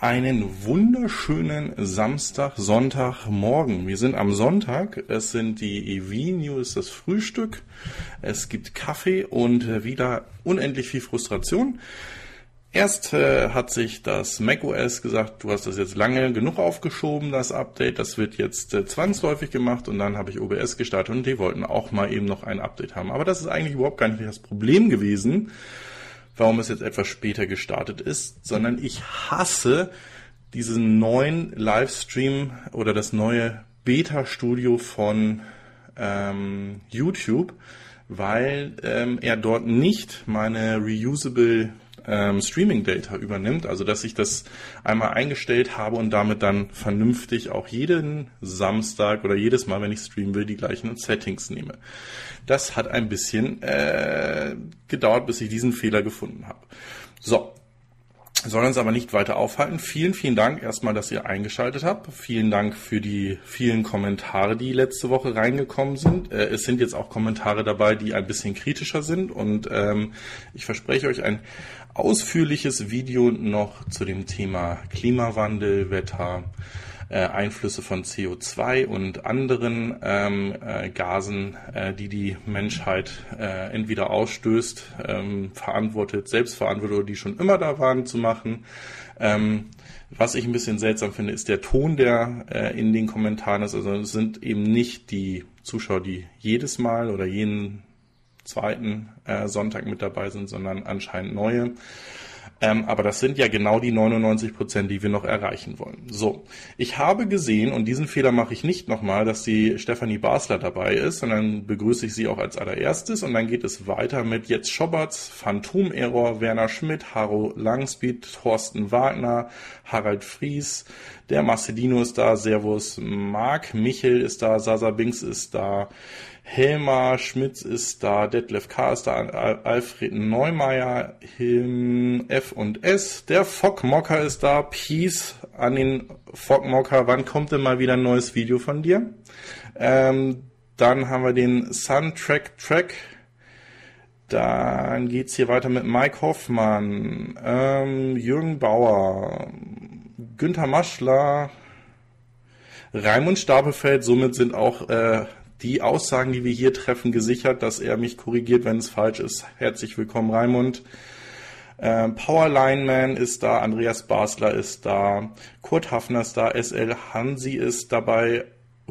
Einen wunderschönen Samstag, Sonntag, Morgen. Wir sind am Sonntag. Es sind die EV News, das Frühstück. Es gibt Kaffee und wieder unendlich viel Frustration. Erst äh, hat sich das macOS gesagt, du hast das jetzt lange genug aufgeschoben, das Update. Das wird jetzt äh, zwangsläufig gemacht und dann habe ich OBS gestartet und die wollten auch mal eben noch ein Update haben. Aber das ist eigentlich überhaupt gar nicht das Problem gewesen warum es jetzt etwas später gestartet ist, sondern ich hasse diesen neuen Livestream oder das neue Beta-Studio von ähm, YouTube, weil ähm, er dort nicht meine reusable ähm, Streaming Data übernimmt, also dass ich das einmal eingestellt habe und damit dann vernünftig auch jeden Samstag oder jedes Mal, wenn ich streamen will, die gleichen Settings nehme. Das hat ein bisschen äh, gedauert, bis ich diesen Fehler gefunden habe. So, soll uns aber nicht weiter aufhalten. Vielen, vielen Dank erstmal, dass ihr eingeschaltet habt. Vielen Dank für die vielen Kommentare, die letzte Woche reingekommen sind. Äh, es sind jetzt auch Kommentare dabei, die ein bisschen kritischer sind und ähm, ich verspreche euch ein ausführliches Video noch zu dem Thema Klimawandel, Wetter, äh, Einflüsse von CO2 und anderen ähm, äh, Gasen, äh, die die Menschheit äh, entweder ausstößt, ähm, verantwortet, selbstverantwortet oder die schon immer da waren zu machen. Ähm, was ich ein bisschen seltsam finde, ist der Ton, der äh, in den Kommentaren ist. Also es sind eben nicht die Zuschauer, die jedes Mal oder jeden zweiten äh, Sonntag mit dabei sind, sondern anscheinend neue. Ähm, aber das sind ja genau die 99 Prozent, die wir noch erreichen wollen. So, ich habe gesehen, und diesen Fehler mache ich nicht nochmal, dass die Stefanie Basler dabei ist, sondern begrüße ich sie auch als allererstes. Und dann geht es weiter mit jetzt Schoberts, Phantom Error, Werner Schmidt, Haro Langspeed, Thorsten Wagner, Harald Fries, der Marcelino ist da, Servus, Marc Michel ist da, Sasa Binks ist da, Helmar Schmitz ist da, Detlef K. ist da, Alfred Neumeier, Hilm F. und S, der Fockmocker ist da, Peace an den Fockmocker, wann kommt denn mal wieder ein neues Video von dir? Ähm, dann haben wir den Suntrack Track, dann geht's hier weiter mit Mike Hoffmann, ähm, Jürgen Bauer, Günther Maschler, Raimund Stapelfeld, somit sind auch äh, die Aussagen, die wir hier treffen, gesichert, dass er mich korrigiert, wenn es falsch ist. Herzlich willkommen, Raimund. Ähm, Powerline ist da, Andreas Basler ist da, Kurt Hafner ist da, SL Hansi ist dabei,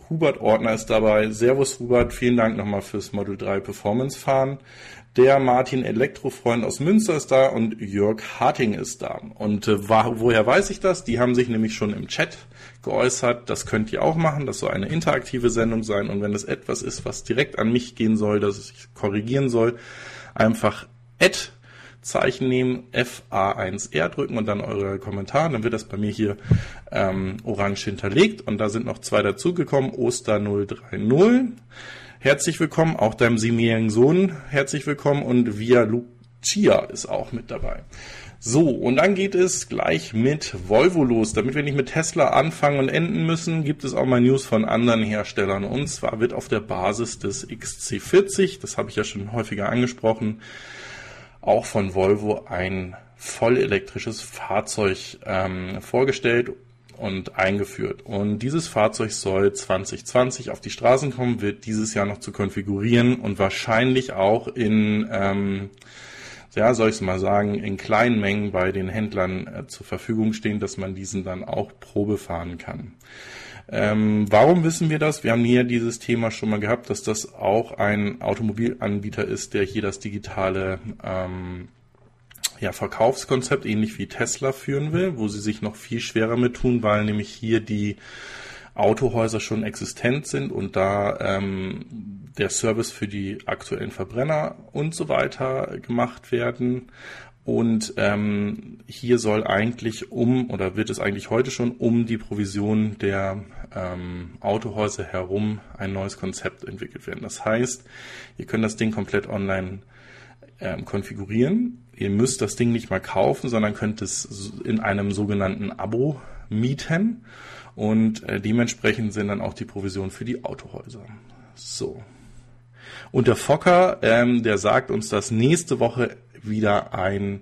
Hubert Ordner ist dabei. Servus Hubert, vielen Dank nochmal fürs Model 3 Performance fahren. Der Martin Elektrofreund aus Münster ist da und Jörg Harting ist da. Und äh, woher weiß ich das? Die haben sich nämlich schon im Chat geäußert. Das könnt ihr auch machen. Das soll eine interaktive Sendung sein. Und wenn es etwas ist, was direkt an mich gehen soll, dass ich korrigieren soll, einfach Ad Zeichen nehmen, FA1R drücken und dann eure Kommentare. Dann wird das bei mir hier ähm, orange hinterlegt. Und da sind noch zwei dazugekommen. Oster 030. Herzlich willkommen, auch deinem siebenjährigen Sohn herzlich willkommen und Via Lucia ist auch mit dabei. So, und dann geht es gleich mit Volvo los. Damit wir nicht mit Tesla anfangen und enden müssen, gibt es auch mal News von anderen Herstellern. Und zwar wird auf der Basis des XC40, das habe ich ja schon häufiger angesprochen, auch von Volvo ein vollelektrisches Fahrzeug ähm, vorgestellt und eingeführt. Und dieses Fahrzeug soll 2020 auf die Straßen kommen, wird dieses Jahr noch zu konfigurieren und wahrscheinlich auch in, ähm, ja, soll ich es mal sagen, in kleinen Mengen bei den Händlern äh, zur Verfügung stehen, dass man diesen dann auch Probe fahren kann. Ähm, warum wissen wir das? Wir haben hier dieses Thema schon mal gehabt, dass das auch ein Automobilanbieter ist, der hier das digitale ähm, ja, Verkaufskonzept, ähnlich wie Tesla führen will, wo sie sich noch viel schwerer mit tun, weil nämlich hier die Autohäuser schon existent sind und da ähm, der Service für die aktuellen Verbrenner und so weiter gemacht werden. Und ähm, hier soll eigentlich um, oder wird es eigentlich heute schon um die Provision der ähm, Autohäuser herum ein neues Konzept entwickelt werden. Das heißt, ihr könnt das Ding komplett online ähm, konfigurieren ihr müsst das Ding nicht mal kaufen, sondern könnt es in einem sogenannten Abo mieten und äh, dementsprechend sind dann auch die Provisionen für die Autohäuser. So. Und der Fokker, ähm, der sagt uns, dass nächste Woche wieder ein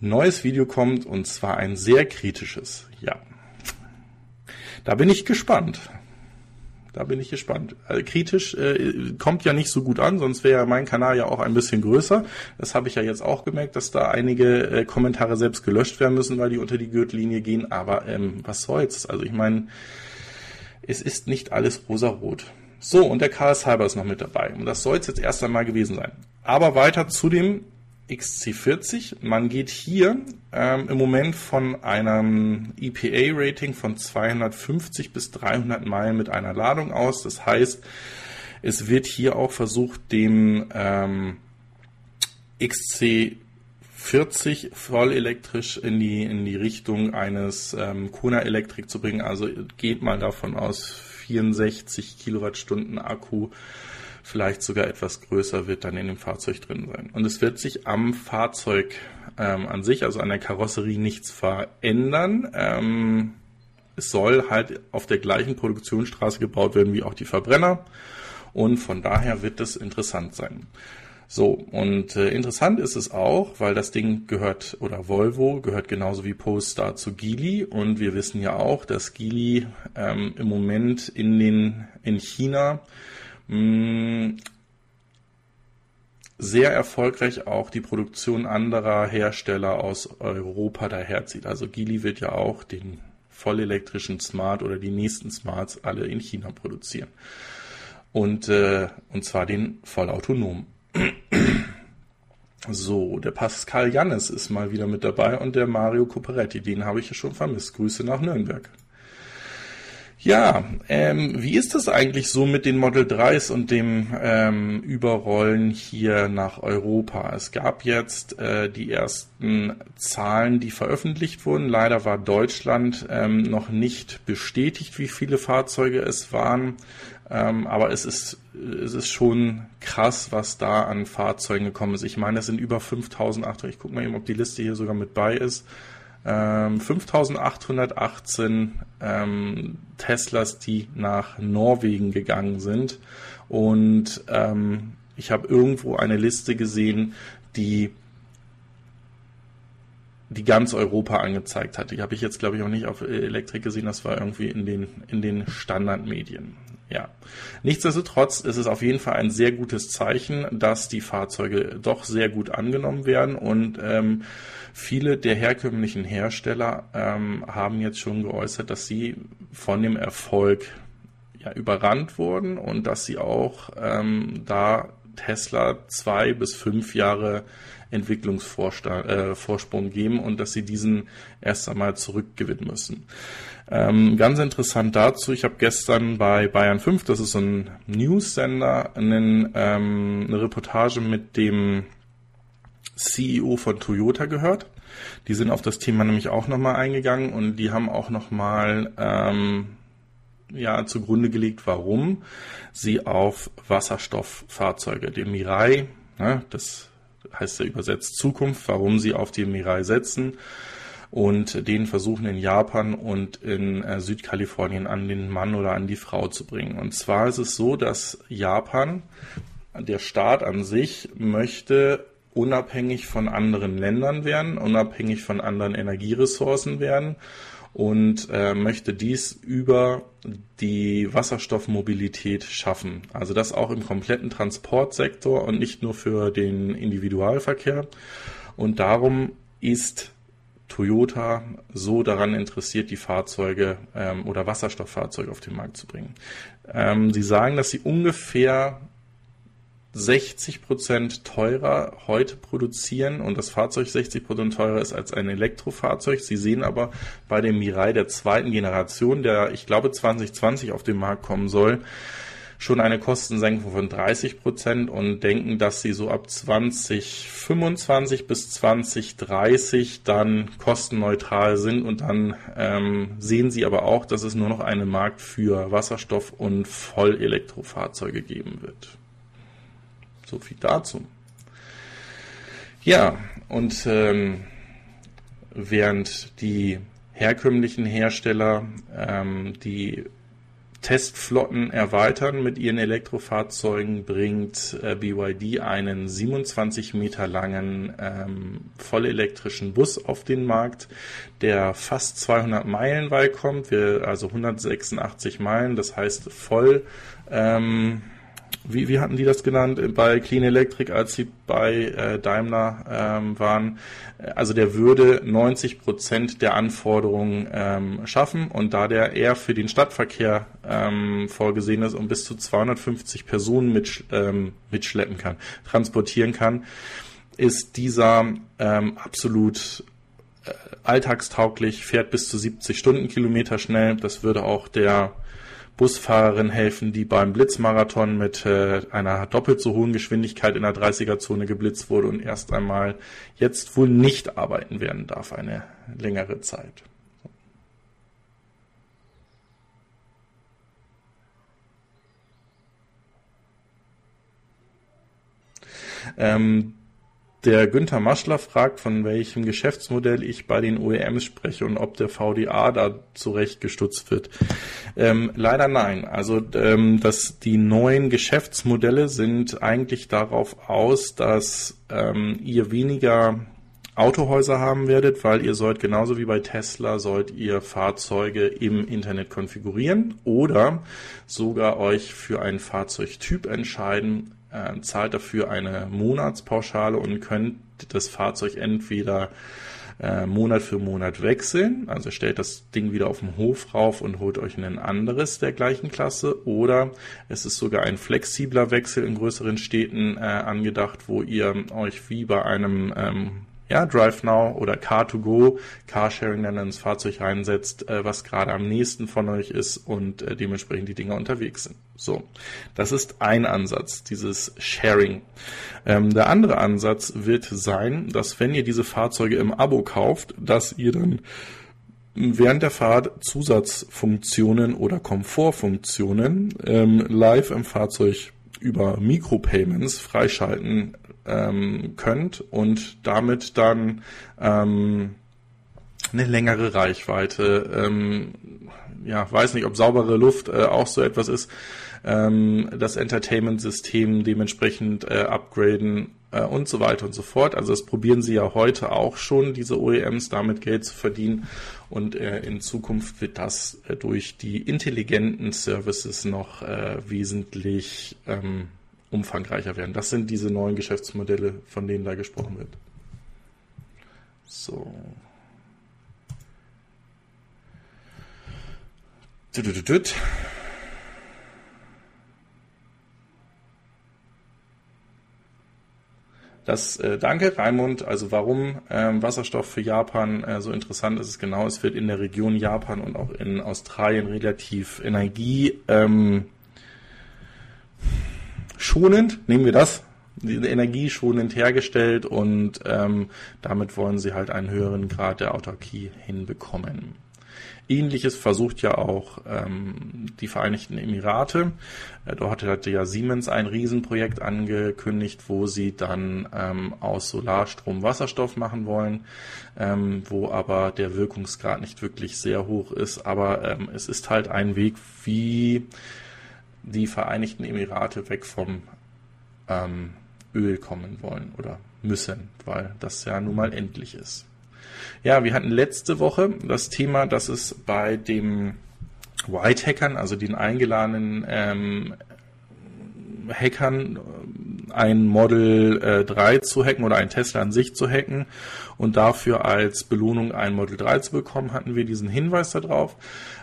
neues Video kommt und zwar ein sehr kritisches. Ja. Da bin ich gespannt. Da bin ich gespannt. Also kritisch äh, kommt ja nicht so gut an, sonst wäre mein Kanal ja auch ein bisschen größer. Das habe ich ja jetzt auch gemerkt, dass da einige äh, Kommentare selbst gelöscht werden müssen, weil die unter die Gürtellinie gehen. Aber ähm, was soll's? Also ich meine, es ist nicht alles rosarot. So, und der Karl Cyber ist noch mit dabei. Und das soll es jetzt erst einmal gewesen sein. Aber weiter zu dem XC40. Man geht hier ähm, im Moment von einem EPA-Rating von 250 bis 300 Meilen mit einer Ladung aus. Das heißt, es wird hier auch versucht, dem ähm, XC40 voll elektrisch in die, in die Richtung eines ähm, Kona Elektrik zu bringen. Also geht mal davon aus, 64 Kilowattstunden Akku vielleicht sogar etwas größer wird dann in dem Fahrzeug drin sein. Und es wird sich am Fahrzeug ähm, an sich, also an der Karosserie, nichts verändern. Ähm, es soll halt auf der gleichen Produktionsstraße gebaut werden wie auch die Verbrenner. Und von daher wird es interessant sein. So, und äh, interessant ist es auch, weil das Ding gehört, oder Volvo gehört genauso wie Polestar zu Geely. Und wir wissen ja auch, dass Geely ähm, im Moment in, den, in China Mm, sehr erfolgreich auch die Produktion anderer Hersteller aus Europa daherzieht. Also Geely wird ja auch den vollelektrischen Smart oder die nächsten Smarts alle in China produzieren. Und, äh, und zwar den vollautonom. So, der Pascal Jannes ist mal wieder mit dabei und der Mario Coperetti, den habe ich ja schon vermisst. Grüße nach Nürnberg. Ja, ähm, wie ist das eigentlich so mit den Model 3s und dem ähm, Überrollen hier nach Europa? Es gab jetzt äh, die ersten Zahlen, die veröffentlicht wurden. Leider war Deutschland ähm, noch nicht bestätigt, wie viele Fahrzeuge es waren. Ähm, aber es ist, es ist schon krass, was da an Fahrzeugen gekommen ist. Ich meine, es sind über 5800. Ich gucke mal eben, ob die Liste hier sogar mit bei ist. 5818 ähm, ähm, Teslas, die nach Norwegen gegangen sind. Und ähm, ich habe irgendwo eine Liste gesehen, die die ganz Europa angezeigt hat. Die habe ich jetzt, glaube ich, auch nicht auf Elektrik gesehen. Das war irgendwie in den, in den Standardmedien. Ja. Nichtsdestotrotz ist es auf jeden Fall ein sehr gutes Zeichen, dass die Fahrzeuge doch sehr gut angenommen werden und ähm, viele der herkömmlichen Hersteller ähm, haben jetzt schon geäußert, dass sie von dem Erfolg ja, überrannt wurden und dass sie auch ähm, da Tesla zwei bis fünf Jahre Entwicklungsvorsprung äh, geben und dass sie diesen erst einmal zurückgewinnen müssen. Ähm, ganz interessant dazu, ich habe gestern bei Bayern 5, das ist so ein News-Sender, einen, ähm, eine Reportage mit dem CEO von Toyota gehört. Die sind auf das Thema nämlich auch nochmal eingegangen und die haben auch nochmal ähm, ja, zugrunde gelegt, warum sie auf Wasserstofffahrzeuge, dem Mirai, ne, das heißt ja übersetzt Zukunft, warum sie auf die Mirai setzen und den versuchen in Japan und in äh, Südkalifornien an den Mann oder an die Frau zu bringen. Und zwar ist es so, dass Japan, der Staat an sich, möchte unabhängig von anderen Ländern werden, unabhängig von anderen Energieressourcen werden und äh, möchte dies über die Wasserstoffmobilität schaffen. Also das auch im kompletten Transportsektor und nicht nur für den Individualverkehr. Und darum ist Toyota so daran interessiert, die Fahrzeuge ähm, oder Wasserstofffahrzeuge auf den Markt zu bringen. Ähm, sie sagen, dass sie ungefähr 60 Prozent teurer heute produzieren und das Fahrzeug 60 Prozent teurer ist als ein Elektrofahrzeug. Sie sehen aber bei dem Mirai der zweiten Generation, der ich glaube 2020 auf den Markt kommen soll, schon eine Kostensenkung von 30 Prozent und denken, dass sie so ab 2025 bis 2030 dann kostenneutral sind und dann ähm, sehen sie aber auch, dass es nur noch einen Markt für Wasserstoff- und Vollelektrofahrzeuge geben wird. So viel dazu. Ja, und ähm, während die herkömmlichen Hersteller, ähm, die Testflotten erweitern mit ihren Elektrofahrzeugen, bringt äh, BYD einen 27 Meter langen ähm, vollelektrischen Bus auf den Markt, der fast 200 Meilen weit kommt, also 186 Meilen, das heißt voll ähm, wie, wie hatten die das genannt bei Clean Electric, als sie bei äh, Daimler ähm, waren? Also der würde 90 Prozent der Anforderungen ähm, schaffen und da der eher für den Stadtverkehr ähm, vorgesehen ist und bis zu 250 Personen mit, ähm, mitschleppen kann, transportieren kann, ist dieser ähm, absolut äh, alltagstauglich, fährt bis zu 70 Stundenkilometer schnell. Das würde auch der Busfahrerin helfen, die beim Blitzmarathon mit äh, einer doppelt so hohen Geschwindigkeit in der 30er-Zone geblitzt wurde und erst einmal jetzt wohl nicht arbeiten werden darf eine längere Zeit. Ähm, der Günther Maschler fragt, von welchem Geschäftsmodell ich bei den OEMs spreche und ob der VDA da zurechtgestutzt wird. Ähm, leider nein. Also ähm, dass die neuen Geschäftsmodelle sind eigentlich darauf aus, dass ähm, ihr weniger Autohäuser haben werdet, weil ihr sollt genauso wie bei Tesla sollt ihr Fahrzeuge im Internet konfigurieren oder sogar euch für einen Fahrzeugtyp entscheiden, äh, zahlt dafür eine Monatspauschale und könnt das Fahrzeug entweder äh, Monat für Monat wechseln, also stellt das Ding wieder auf dem Hof rauf und holt euch ein anderes der gleichen Klasse. Oder es ist sogar ein flexibler Wechsel in größeren Städten äh, angedacht, wo ihr euch wie bei einem ähm, ja, Drive Now oder Car2Go, Carsharing dann ins Fahrzeug reinsetzt, äh, was gerade am nächsten von euch ist und äh, dementsprechend die Dinger unterwegs sind. So, das ist ein Ansatz, dieses Sharing. Ähm, der andere Ansatz wird sein, dass wenn ihr diese Fahrzeuge im Abo kauft, dass ihr dann während der Fahrt Zusatzfunktionen oder Komfortfunktionen ähm, live im Fahrzeug über Micropayments freischalten ähm, könnt und damit dann ähm, eine längere Reichweite, ähm, ja, weiß nicht, ob saubere Luft äh, auch so etwas ist, ähm, das Entertainment-System dementsprechend äh, upgraden äh, und so weiter und so fort. Also das probieren sie ja heute auch schon, diese OEMs damit Geld zu verdienen und äh, in Zukunft wird das äh, durch die intelligenten Services noch äh, wesentlich ähm, umfangreicher werden. Das sind diese neuen Geschäftsmodelle, von denen da gesprochen wird. So. Das äh, danke Raimund. Also warum ähm, Wasserstoff für Japan äh, so interessant ist, ist genau, es wird in der Region Japan und auch in Australien relativ Energie ähm, schonend, nehmen wir das, energieschonend hergestellt und ähm, damit wollen sie halt einen höheren Grad der Autarkie hinbekommen. Ähnliches versucht ja auch ähm, die Vereinigten Emirate. Äh, dort hatte ja Siemens ein Riesenprojekt angekündigt, wo sie dann ähm, aus Solarstrom Wasserstoff machen wollen, ähm, wo aber der Wirkungsgrad nicht wirklich sehr hoch ist. Aber ähm, es ist halt ein Weg, wie die Vereinigten Emirate weg vom ähm, Öl kommen wollen oder müssen, weil das ja nun mal endlich ist. Ja, wir hatten letzte Woche das Thema, dass es bei dem White Hackern, also den eingeladenen ähm, Hackern, ein Model äh, 3 zu hacken oder ein Tesla an sich zu hacken und dafür als Belohnung ein Model 3 zu bekommen, hatten wir diesen Hinweis darauf.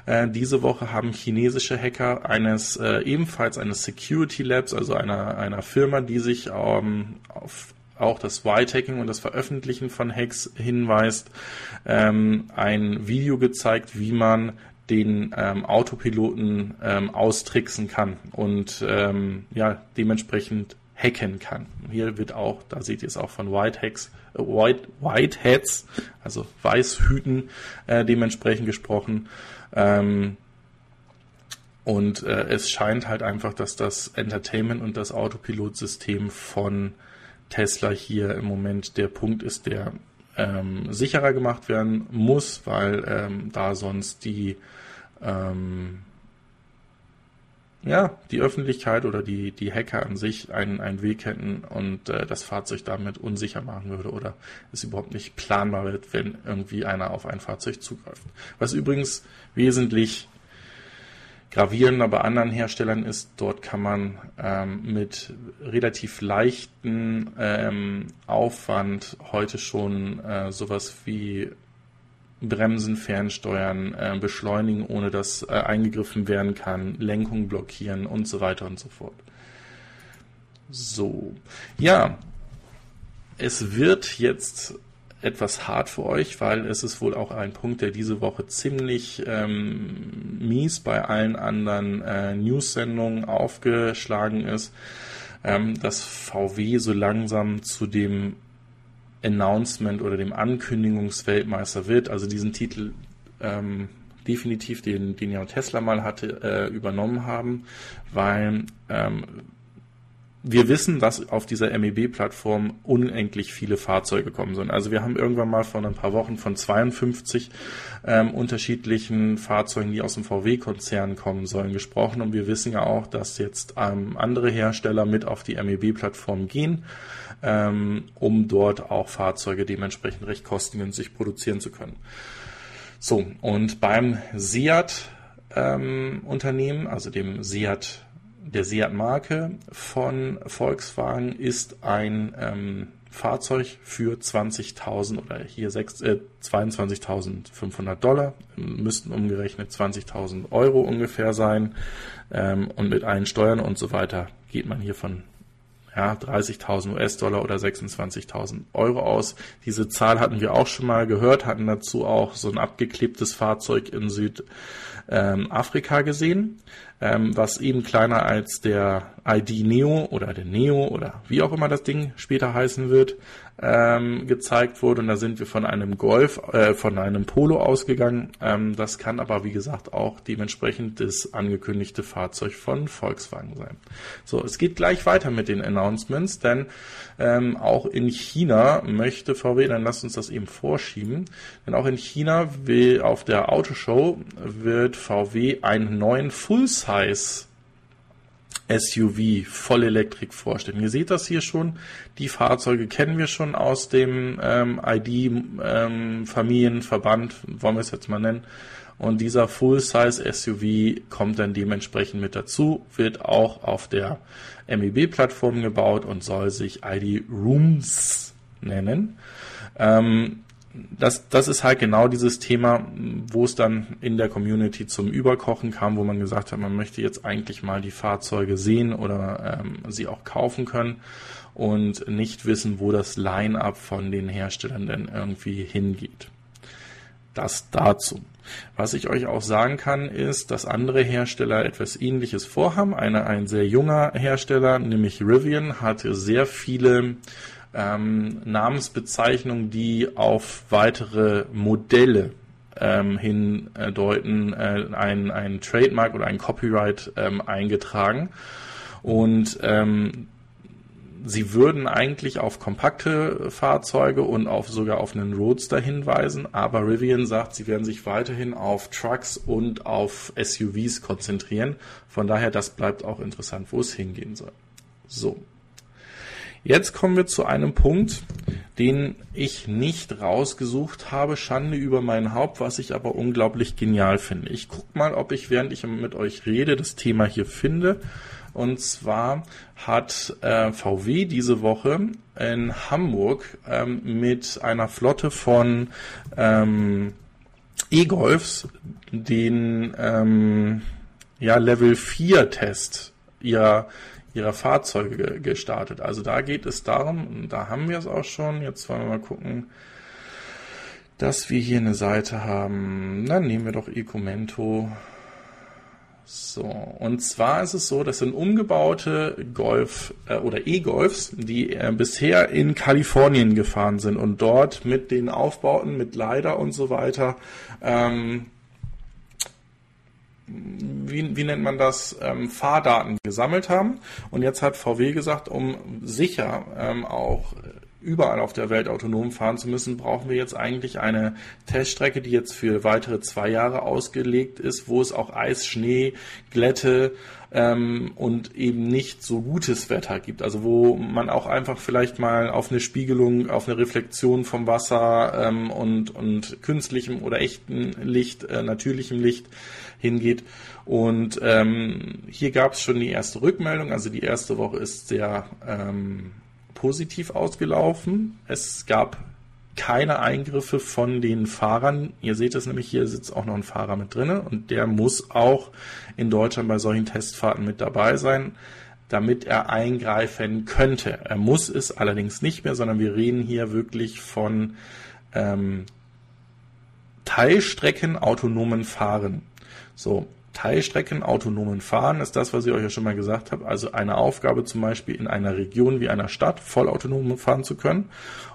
Äh, diese Woche haben chinesische Hacker eines äh, ebenfalls eines Security Labs, also einer, einer Firma, die sich ähm, auf auch das White-Hacking und das Veröffentlichen von Hacks hinweist, ähm, ein Video gezeigt, wie man den ähm, Autopiloten ähm, austricksen kann und ähm, ja dementsprechend hacken kann. Hier wird auch, da seht ihr es auch von White Hacks, äh, White Hats, also Weißhüten äh, dementsprechend gesprochen. Ähm, und äh, es scheint halt einfach, dass das Entertainment und das Autopilot-System von Tesla hier im Moment der Punkt ist, der ähm, sicherer gemacht werden muss, weil ähm, da sonst die ähm, ja, die Öffentlichkeit oder die, die Hacker an sich einen, einen Weg hätten und äh, das Fahrzeug damit unsicher machen würde oder es überhaupt nicht planbar wird, wenn irgendwie einer auf ein Fahrzeug zugreift. Was übrigens wesentlich gravierender bei anderen Herstellern ist, dort kann man ähm, mit relativ leichten ähm, Aufwand heute schon äh, sowas wie Bremsen, Fernsteuern, äh, beschleunigen, ohne dass äh, eingegriffen werden kann, Lenkung blockieren und so weiter und so fort. So, ja, es wird jetzt etwas hart für euch, weil es ist wohl auch ein Punkt, der diese Woche ziemlich ähm, mies bei allen anderen äh, News-Sendungen aufgeschlagen ist, ähm, dass VW so langsam zu dem Announcement oder dem Ankündigungsweltmeister wird. Also diesen Titel ähm, definitiv, den, den ja Tesla mal hatte, äh, übernommen haben, weil ähm, wir wissen, dass auf dieser MEB-Plattform unendlich viele Fahrzeuge kommen sollen. Also wir haben irgendwann mal vor ein paar Wochen von 52 ähm, unterschiedlichen Fahrzeugen, die aus dem VW-Konzern kommen sollen, gesprochen. Und wir wissen ja auch, dass jetzt ähm, andere Hersteller mit auf die MEB-Plattform gehen, ähm, um dort auch Fahrzeuge dementsprechend recht kostengünstig produzieren zu können. So, und beim Seat ähm, also dem Seat der Seat-Marke von Volkswagen ist ein ähm, Fahrzeug für 20.000 oder hier äh, 22.500 Dollar, müssten umgerechnet 20.000 Euro ungefähr sein. Ähm, und mit allen Steuern und so weiter geht man hier von ja, 30.000 US-Dollar oder 26.000 Euro aus. Diese Zahl hatten wir auch schon mal gehört, hatten dazu auch so ein abgeklebtes Fahrzeug in Südafrika gesehen ähm, was eben kleiner als der ID Neo oder der Neo oder wie auch immer das Ding später heißen wird, ähm, gezeigt wurde. Und da sind wir von einem Golf, äh, von einem Polo ausgegangen. Ähm, das kann aber, wie gesagt, auch dementsprechend das angekündigte Fahrzeug von Volkswagen sein. So, es geht gleich weiter mit den Announcements, denn ähm, auch in China möchte VW, dann lasst uns das eben vorschieben, denn auch in China will auf der Autoshow wird VW einen neuen Full-Size SUV Vollelektrik vorstellen. Ihr seht das hier schon. Die Fahrzeuge kennen wir schon aus dem ähm, ID-Familienverband, ähm, wollen wir es jetzt mal nennen. Und dieser Full-Size SUV kommt dann dementsprechend mit dazu, wird auch auf der MEB-Plattform gebaut und soll sich ID Rooms nennen. Ähm, das, das ist halt genau dieses Thema, wo es dann in der Community zum Überkochen kam, wo man gesagt hat, man möchte jetzt eigentlich mal die Fahrzeuge sehen oder ähm, sie auch kaufen können und nicht wissen, wo das Line-up von den Herstellern denn irgendwie hingeht. Das dazu. Was ich euch auch sagen kann, ist, dass andere Hersteller etwas ähnliches vorhaben. Eine, ein sehr junger Hersteller, nämlich Rivian, hat sehr viele ähm, Namensbezeichnungen, die auf weitere Modelle ähm, hindeuten, äh, ein, ein Trademark oder ein Copyright ähm, eingetragen. Und ähm, sie würden eigentlich auf kompakte Fahrzeuge und auf sogar auf einen Roadster hinweisen, aber Rivian sagt, sie werden sich weiterhin auf Trucks und auf SUVs konzentrieren. Von daher, das bleibt auch interessant, wo es hingehen soll. So. Jetzt kommen wir zu einem Punkt, den ich nicht rausgesucht habe. Schande über mein Haupt, was ich aber unglaublich genial finde. Ich gucke mal, ob ich, während ich mit euch rede, das Thema hier finde. Und zwar hat äh, VW diese Woche in Hamburg ähm, mit einer Flotte von ähm, E-Golfs den ähm, ja, Level 4 Test ihrer ihrer Fahrzeuge gestartet. Also da geht es darum, da haben wir es auch schon, jetzt wollen wir mal gucken, dass wir hier eine Seite haben. Dann nehmen wir doch Ecomento. So, und zwar ist es so, das sind umgebaute Golf äh, oder E-Golfs, die äh, bisher in Kalifornien gefahren sind und dort mit den Aufbauten, mit Leider und so weiter ähm, wie, wie nennt man das, ähm, Fahrdaten gesammelt haben. Und jetzt hat VW gesagt, um sicher ähm, auch überall auf der Welt autonom fahren zu müssen, brauchen wir jetzt eigentlich eine Teststrecke, die jetzt für weitere zwei Jahre ausgelegt ist, wo es auch Eis, Schnee, Glätte ähm, und eben nicht so gutes Wetter gibt. Also wo man auch einfach vielleicht mal auf eine Spiegelung, auf eine Reflexion vom Wasser ähm, und, und künstlichem oder echten Licht, äh, natürlichem Licht hingeht. Und ähm, hier gab es schon die erste Rückmeldung. Also die erste Woche ist sehr ähm, positiv ausgelaufen. Es gab keine Eingriffe von den Fahrern. Ihr seht es nämlich, hier sitzt auch noch ein Fahrer mit drin und der muss auch in Deutschland bei solchen Testfahrten mit dabei sein, damit er eingreifen könnte. Er muss es allerdings nicht mehr, sondern wir reden hier wirklich von ähm, Teilstrecken autonomen Fahren. So, Teilstrecken autonomen Fahren ist das, was ich euch ja schon mal gesagt habe. Also eine Aufgabe zum Beispiel in einer Region wie einer Stadt vollautonom fahren zu können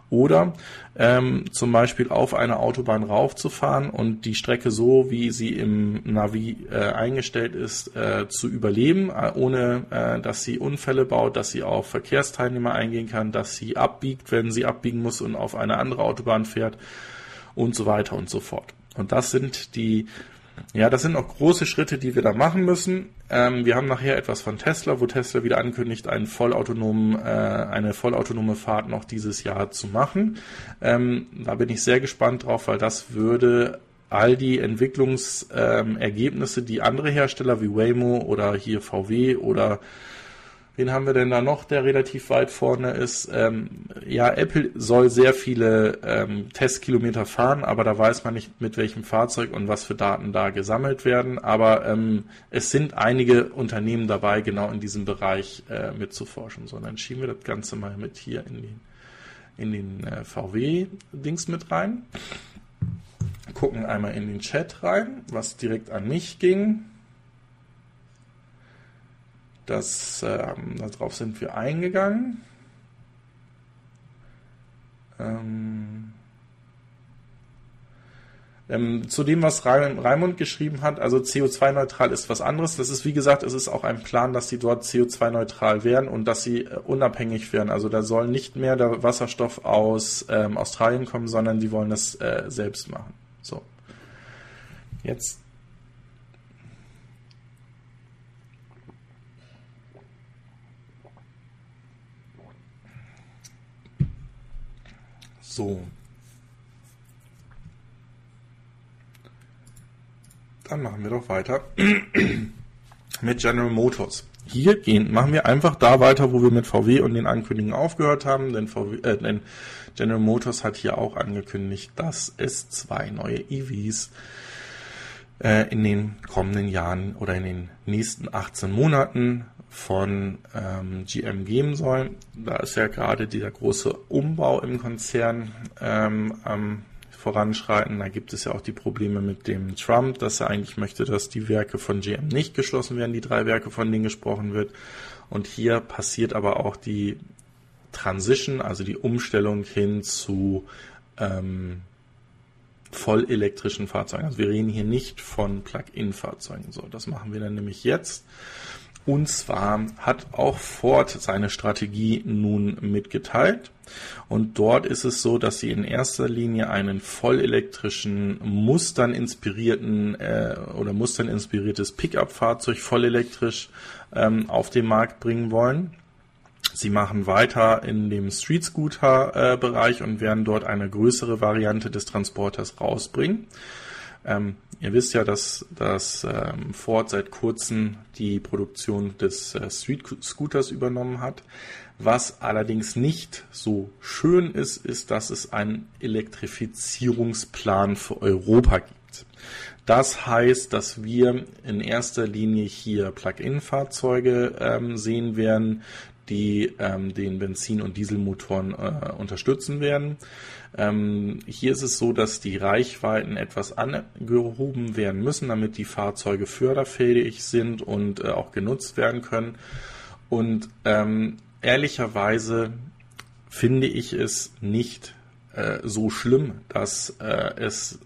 oder ähm, zum Beispiel auf eine Autobahn raufzufahren und die Strecke so, wie sie im Navi äh, eingestellt ist, äh, zu überleben, äh, ohne äh, dass sie Unfälle baut, dass sie auf Verkehrsteilnehmer eingehen kann, dass sie abbiegt, wenn sie abbiegen muss und auf eine andere Autobahn fährt und so weiter und so fort. Und das sind die ja, das sind auch große Schritte, die wir da machen müssen. Ähm, wir haben nachher etwas von Tesla, wo Tesla wieder ankündigt, einen vollautonomen, äh, eine vollautonome Fahrt noch dieses Jahr zu machen. Ähm, da bin ich sehr gespannt drauf, weil das würde all die Entwicklungsergebnisse, ähm, die andere Hersteller wie Waymo oder hier VW oder Wen haben wir denn da noch, der relativ weit vorne ist? Ähm, ja, Apple soll sehr viele ähm, Testkilometer fahren, aber da weiß man nicht, mit welchem Fahrzeug und was für Daten da gesammelt werden. Aber ähm, es sind einige Unternehmen dabei, genau in diesem Bereich äh, mitzuforschen. So, dann schieben wir das Ganze mal mit hier in den, in den äh, VW-Dings mit rein. Gucken einmal in den Chat rein, was direkt an mich ging. Das, ähm, darauf sind wir eingegangen. Ähm, ähm, zu dem, was Raimund geschrieben hat, also CO2-neutral ist was anderes. Das ist, wie gesagt, es ist auch ein Plan, dass sie dort CO2-neutral werden und dass sie äh, unabhängig werden. Also da soll nicht mehr der Wasserstoff aus ähm, Australien kommen, sondern die wollen das äh, selbst machen. So. Jetzt So. Dann machen wir doch weiter mit General Motors. Hier gehen, machen wir einfach da weiter, wo wir mit VW und den Ankündigungen aufgehört haben, denn, VW, äh, denn General Motors hat hier auch angekündigt, dass es zwei neue EVs äh, in den kommenden Jahren oder in den nächsten 18 Monaten von ähm, GM geben soll. Da ist ja gerade dieser große Umbau im Konzern ähm, am voranschreiten. Da gibt es ja auch die Probleme mit dem Trump, dass er eigentlich möchte, dass die Werke von GM nicht geschlossen werden, die drei Werke, von denen gesprochen wird. Und hier passiert aber auch die Transition, also die Umstellung hin zu ähm, vollelektrischen Fahrzeugen. Also wir reden hier nicht von Plug-in-Fahrzeugen. So, das machen wir dann nämlich jetzt. Und zwar hat auch Ford seine Strategie nun mitgeteilt. Und dort ist es so, dass sie in erster Linie einen vollelektrischen, Mustern inspirierten äh, oder Mustern inspiriertes Pickup-Fahrzeug vollelektrisch ähm, auf den Markt bringen wollen. Sie machen weiter in dem Street Scooter äh, und werden dort eine größere Variante des Transporters rausbringen. Ähm, ihr wisst ja, dass, dass ähm, Ford seit kurzem die Produktion des äh, Street Scooters übernommen hat. Was allerdings nicht so schön ist, ist, dass es einen Elektrifizierungsplan für Europa gibt. Das heißt, dass wir in erster Linie hier Plug-in-Fahrzeuge ähm, sehen werden, die ähm, den Benzin- und Dieselmotoren äh, unterstützen werden. Ähm, hier ist es so, dass die Reichweiten etwas angehoben werden müssen, damit die Fahrzeuge förderfähig sind und äh, auch genutzt werden können. Und ähm, ehrlicherweise finde ich es nicht äh, so schlimm, dass äh, es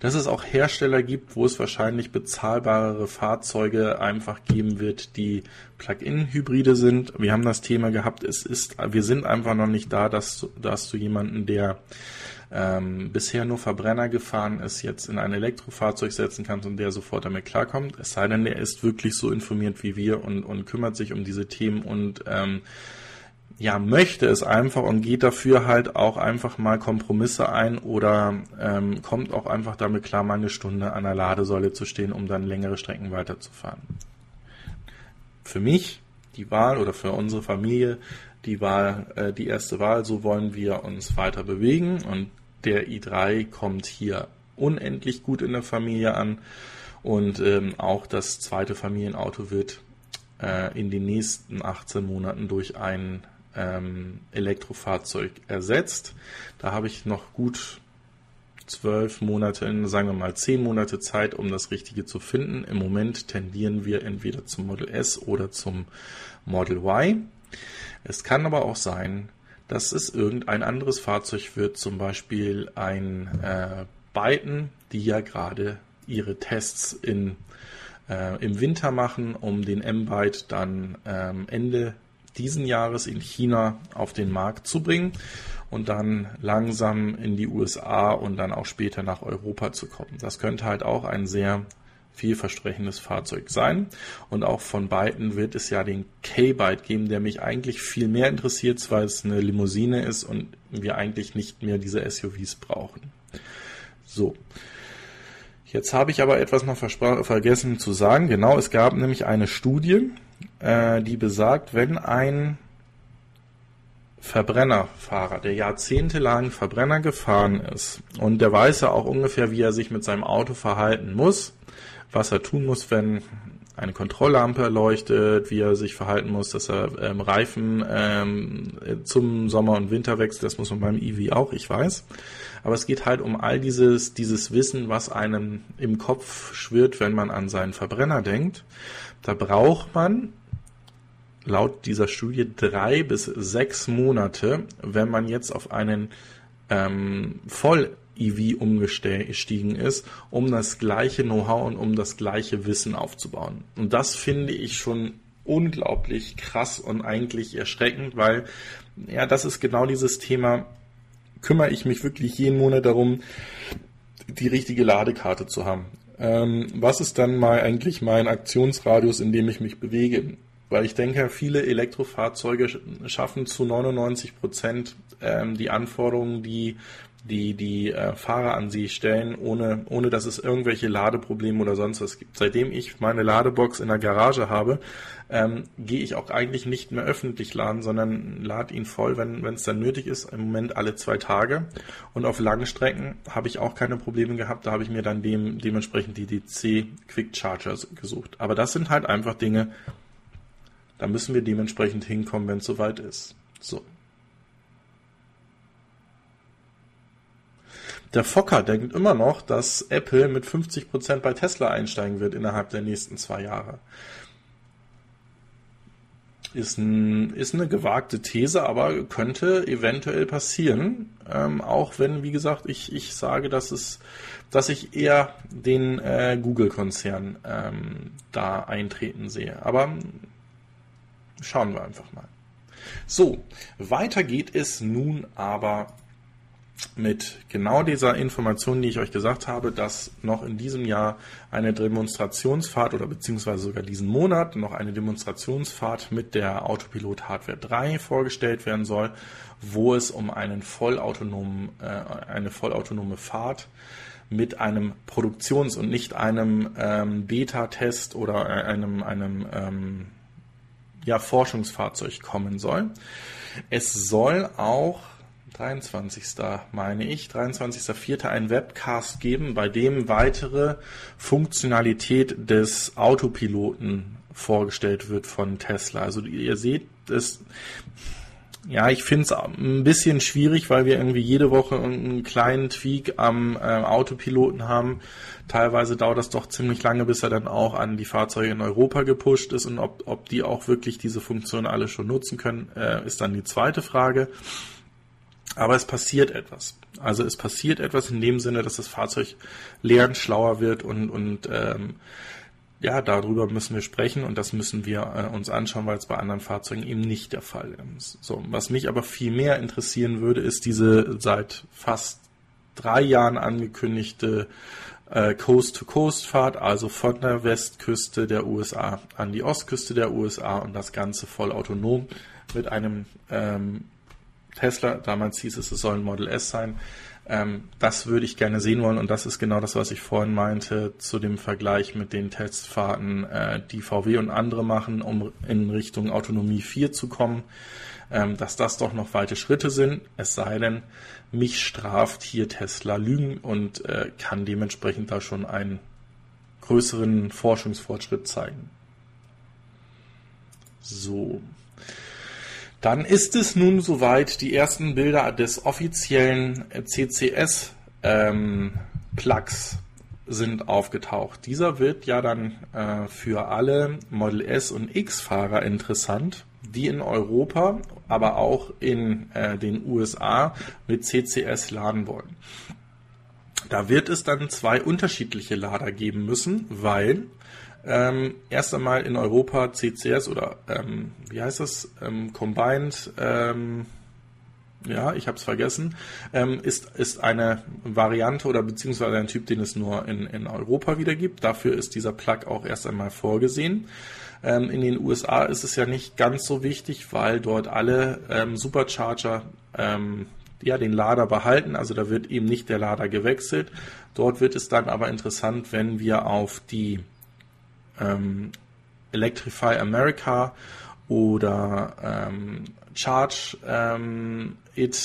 dass es auch Hersteller gibt, wo es wahrscheinlich bezahlbarere Fahrzeuge einfach geben wird, die Plug-in-Hybride sind. Wir haben das Thema gehabt, es ist, wir sind einfach noch nicht da, dass, dass du jemanden, der ähm, bisher nur Verbrenner gefahren ist, jetzt in ein Elektrofahrzeug setzen kannst und der sofort damit klarkommt. Es sei denn, er ist wirklich so informiert wie wir und, und kümmert sich um diese Themen und ähm, ja, möchte es einfach und geht dafür halt auch einfach mal Kompromisse ein oder ähm, kommt auch einfach damit klar, mal eine Stunde an der Ladesäule zu stehen, um dann längere Strecken weiterzufahren. Für mich die Wahl oder für unsere Familie die Wahl, äh, die erste Wahl, so wollen wir uns weiter bewegen und der i3 kommt hier unendlich gut in der Familie an und ähm, auch das zweite Familienauto wird äh, in den nächsten 18 Monaten durch ein ähm, Elektrofahrzeug ersetzt. Da habe ich noch gut zwölf Monate, sagen wir mal zehn Monate Zeit, um das Richtige zu finden. Im Moment tendieren wir entweder zum Model S oder zum Model Y. Es kann aber auch sein, dass es irgendein anderes Fahrzeug wird, zum Beispiel ein äh, Byton, die ja gerade ihre Tests in, äh, im Winter machen, um den M-Byte dann ähm, Ende diesen Jahres in China auf den Markt zu bringen und dann langsam in die USA und dann auch später nach Europa zu kommen. Das könnte halt auch ein sehr vielversprechendes Fahrzeug sein. Und auch von beiden wird es ja den K-Byte geben, der mich eigentlich viel mehr interessiert, weil es eine Limousine ist und wir eigentlich nicht mehr diese SUVs brauchen. So. Jetzt habe ich aber etwas noch vergessen zu sagen. Genau, es gab nämlich eine Studie, äh, die besagt, wenn ein Verbrennerfahrer, der jahrzehntelang Verbrenner gefahren ist und der weiß ja auch ungefähr, wie er sich mit seinem Auto verhalten muss, was er tun muss, wenn eine Kontrolllampe leuchtet, wie er sich verhalten muss, dass er ähm, Reifen ähm, zum Sommer und Winter wechselt. Das muss man beim EV auch, ich weiß. Aber es geht halt um all dieses, dieses Wissen, was einem im Kopf schwirrt, wenn man an seinen Verbrenner denkt. Da braucht man laut dieser Studie drei bis sechs Monate, wenn man jetzt auf einen ähm, voll EV umgestiegen ist, um das gleiche Know-how und um das gleiche Wissen aufzubauen. Und das finde ich schon unglaublich krass und eigentlich erschreckend, weil ja, das ist genau dieses Thema, kümmere ich mich wirklich jeden Monat darum, die richtige Ladekarte zu haben. Ähm, was ist dann mal eigentlich mein Aktionsradius, in dem ich mich bewege? Weil ich denke, viele Elektrofahrzeuge schaffen zu 99 Prozent ähm, die Anforderungen, die die die äh, Fahrer an sie stellen, ohne, ohne dass es irgendwelche Ladeprobleme oder sonst was gibt. Seitdem ich meine Ladebox in der Garage habe, ähm, gehe ich auch eigentlich nicht mehr öffentlich laden, sondern lade ihn voll, wenn es dann nötig ist, im Moment alle zwei Tage. Und auf langen Strecken habe ich auch keine Probleme gehabt, da habe ich mir dann dem, dementsprechend die DC Quick Chargers gesucht. Aber das sind halt einfach Dinge, da müssen wir dementsprechend hinkommen, wenn es soweit ist. So. Der Fokker denkt immer noch, dass Apple mit 50% bei Tesla einsteigen wird innerhalb der nächsten zwei Jahre. Ist, ein, ist eine gewagte These, aber könnte eventuell passieren. Ähm, auch wenn, wie gesagt, ich, ich sage, dass es, dass ich eher den äh, Google-Konzern ähm, da eintreten sehe. Aber schauen wir einfach mal. So, weiter geht es nun aber mit genau dieser Information, die ich euch gesagt habe, dass noch in diesem Jahr eine Demonstrationsfahrt oder beziehungsweise sogar diesen Monat noch eine Demonstrationsfahrt mit der Autopilot Hardware 3 vorgestellt werden soll, wo es um einen vollautonomen, äh, eine vollautonome Fahrt mit einem Produktions- und nicht einem ähm, Beta-Test oder äh, einem, einem ähm, ja, Forschungsfahrzeug kommen soll. Es soll auch 23. meine ich, 23.04. ein Webcast geben, bei dem weitere Funktionalität des Autopiloten vorgestellt wird von Tesla. Also ihr seht, es, ja, ich finde es ein bisschen schwierig, weil wir irgendwie jede Woche einen kleinen Tweak am äh, Autopiloten haben. Teilweise dauert das doch ziemlich lange, bis er dann auch an die Fahrzeuge in Europa gepusht ist und ob, ob die auch wirklich diese Funktion alle schon nutzen können, äh, ist dann die zweite Frage. Aber es passiert etwas. Also es passiert etwas in dem Sinne, dass das Fahrzeug lernend schlauer wird und, und ähm, ja, darüber müssen wir sprechen und das müssen wir äh, uns anschauen, weil es bei anderen Fahrzeugen eben nicht der Fall ist. So, was mich aber viel mehr interessieren würde, ist diese seit fast drei Jahren angekündigte äh, Coast-to-Coast-Fahrt, also von der Westküste der USA an die Ostküste der USA und das Ganze voll autonom mit einem ähm, Tesla. Damals hieß es, es soll ein Model S sein. Ähm, das würde ich gerne sehen wollen und das ist genau das, was ich vorhin meinte zu dem Vergleich mit den Testfahrten, äh, die VW und andere machen, um in Richtung Autonomie 4 zu kommen, ähm, dass das doch noch weite Schritte sind, es sei denn, mich straft hier Tesla Lügen und äh, kann dementsprechend da schon einen größeren Forschungsfortschritt zeigen. So. Dann ist es nun soweit, die ersten Bilder des offiziellen CCS ähm, Plugs sind aufgetaucht. Dieser wird ja dann äh, für alle Model S und X Fahrer interessant, die in Europa, aber auch in äh, den USA mit CCS laden wollen. Da wird es dann zwei unterschiedliche Lader geben müssen, weil ähm, erst einmal in Europa CCS oder ähm, wie heißt das? Ähm, Combined, ähm, ja, ich habe es vergessen, ähm, ist, ist eine Variante oder beziehungsweise ein Typ, den es nur in, in Europa wieder gibt. Dafür ist dieser Plug auch erst einmal vorgesehen. Ähm, in den USA ist es ja nicht ganz so wichtig, weil dort alle ähm, Supercharger ähm, ja, den Lader behalten. Also da wird eben nicht der Lader gewechselt. Dort wird es dann aber interessant, wenn wir auf die ähm, Electrify America oder ähm, Charge ähm, It,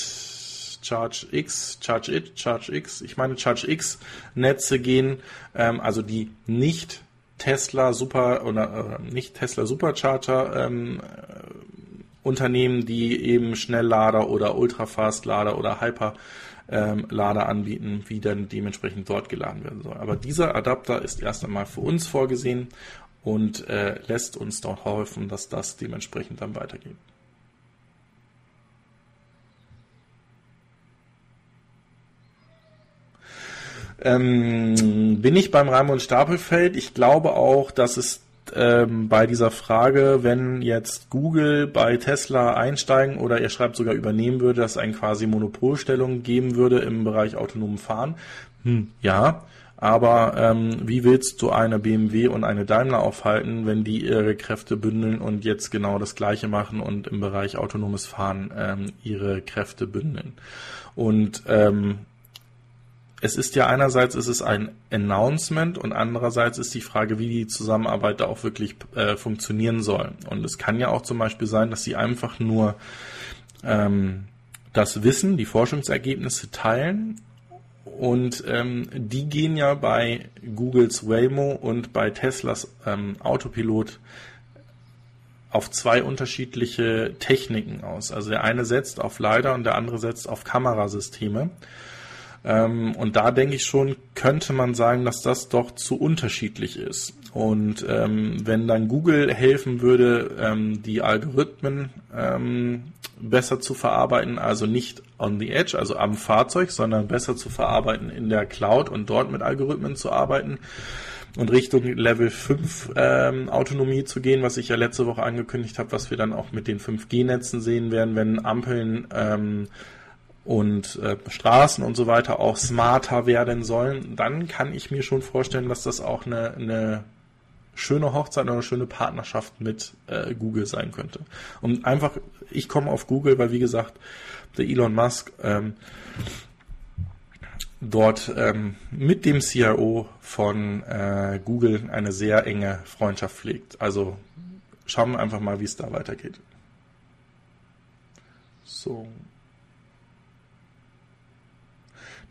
Charge X, Charge It, Charge X, ich meine Charge X Netze gehen, ähm, also die nicht Tesla Super oder äh, nicht Tesla Supercharger ähm, Unternehmen, die eben Schnelllader oder Ultrafast-Lader oder Hyper ähm, Lader anbieten, wie dann dementsprechend dort geladen werden soll. Aber dieser Adapter ist erst einmal für uns vorgesehen und äh, lässt uns dort hoffen, dass das dementsprechend dann weitergeht. Ähm, bin ich beim Raimund Stapelfeld? Ich glaube auch, dass es ähm, bei dieser Frage, wenn jetzt Google bei Tesla einsteigen oder er schreibt sogar übernehmen würde, dass es eine quasi Monopolstellung geben würde im Bereich autonomen Fahren. Hm, ja, aber ähm, wie willst du eine BMW und eine Daimler aufhalten, wenn die ihre Kräfte bündeln und jetzt genau das Gleiche machen und im Bereich autonomes Fahren ähm, ihre Kräfte bündeln? Und ähm, es ist ja einerseits ist es ein Announcement und andererseits ist die Frage, wie die Zusammenarbeit da auch wirklich äh, funktionieren soll. Und es kann ja auch zum Beispiel sein, dass sie einfach nur ähm, das Wissen, die Forschungsergebnisse teilen und ähm, die gehen ja bei Googles Waymo und bei Teslas ähm, Autopilot auf zwei unterschiedliche Techniken aus. Also der eine setzt auf LiDAR und der andere setzt auf Kamerasysteme. Ähm, und da denke ich schon, könnte man sagen, dass das doch zu unterschiedlich ist. Und ähm, wenn dann Google helfen würde, ähm, die Algorithmen ähm, besser zu verarbeiten, also nicht on the edge, also am Fahrzeug, sondern besser zu verarbeiten in der Cloud und dort mit Algorithmen zu arbeiten und Richtung Level 5 ähm, Autonomie zu gehen, was ich ja letzte Woche angekündigt habe, was wir dann auch mit den 5G-Netzen sehen werden, wenn Ampeln ähm, und äh, Straßen und so weiter auch smarter werden sollen, dann kann ich mir schon vorstellen, dass das auch eine, eine schöne Hochzeit oder eine schöne Partnerschaft mit äh, Google sein könnte. Und einfach, ich komme auf Google, weil wie gesagt, der Elon Musk ähm, dort ähm, mit dem CIO von äh, Google eine sehr enge Freundschaft pflegt. Also schauen wir einfach mal, wie es da weitergeht. So.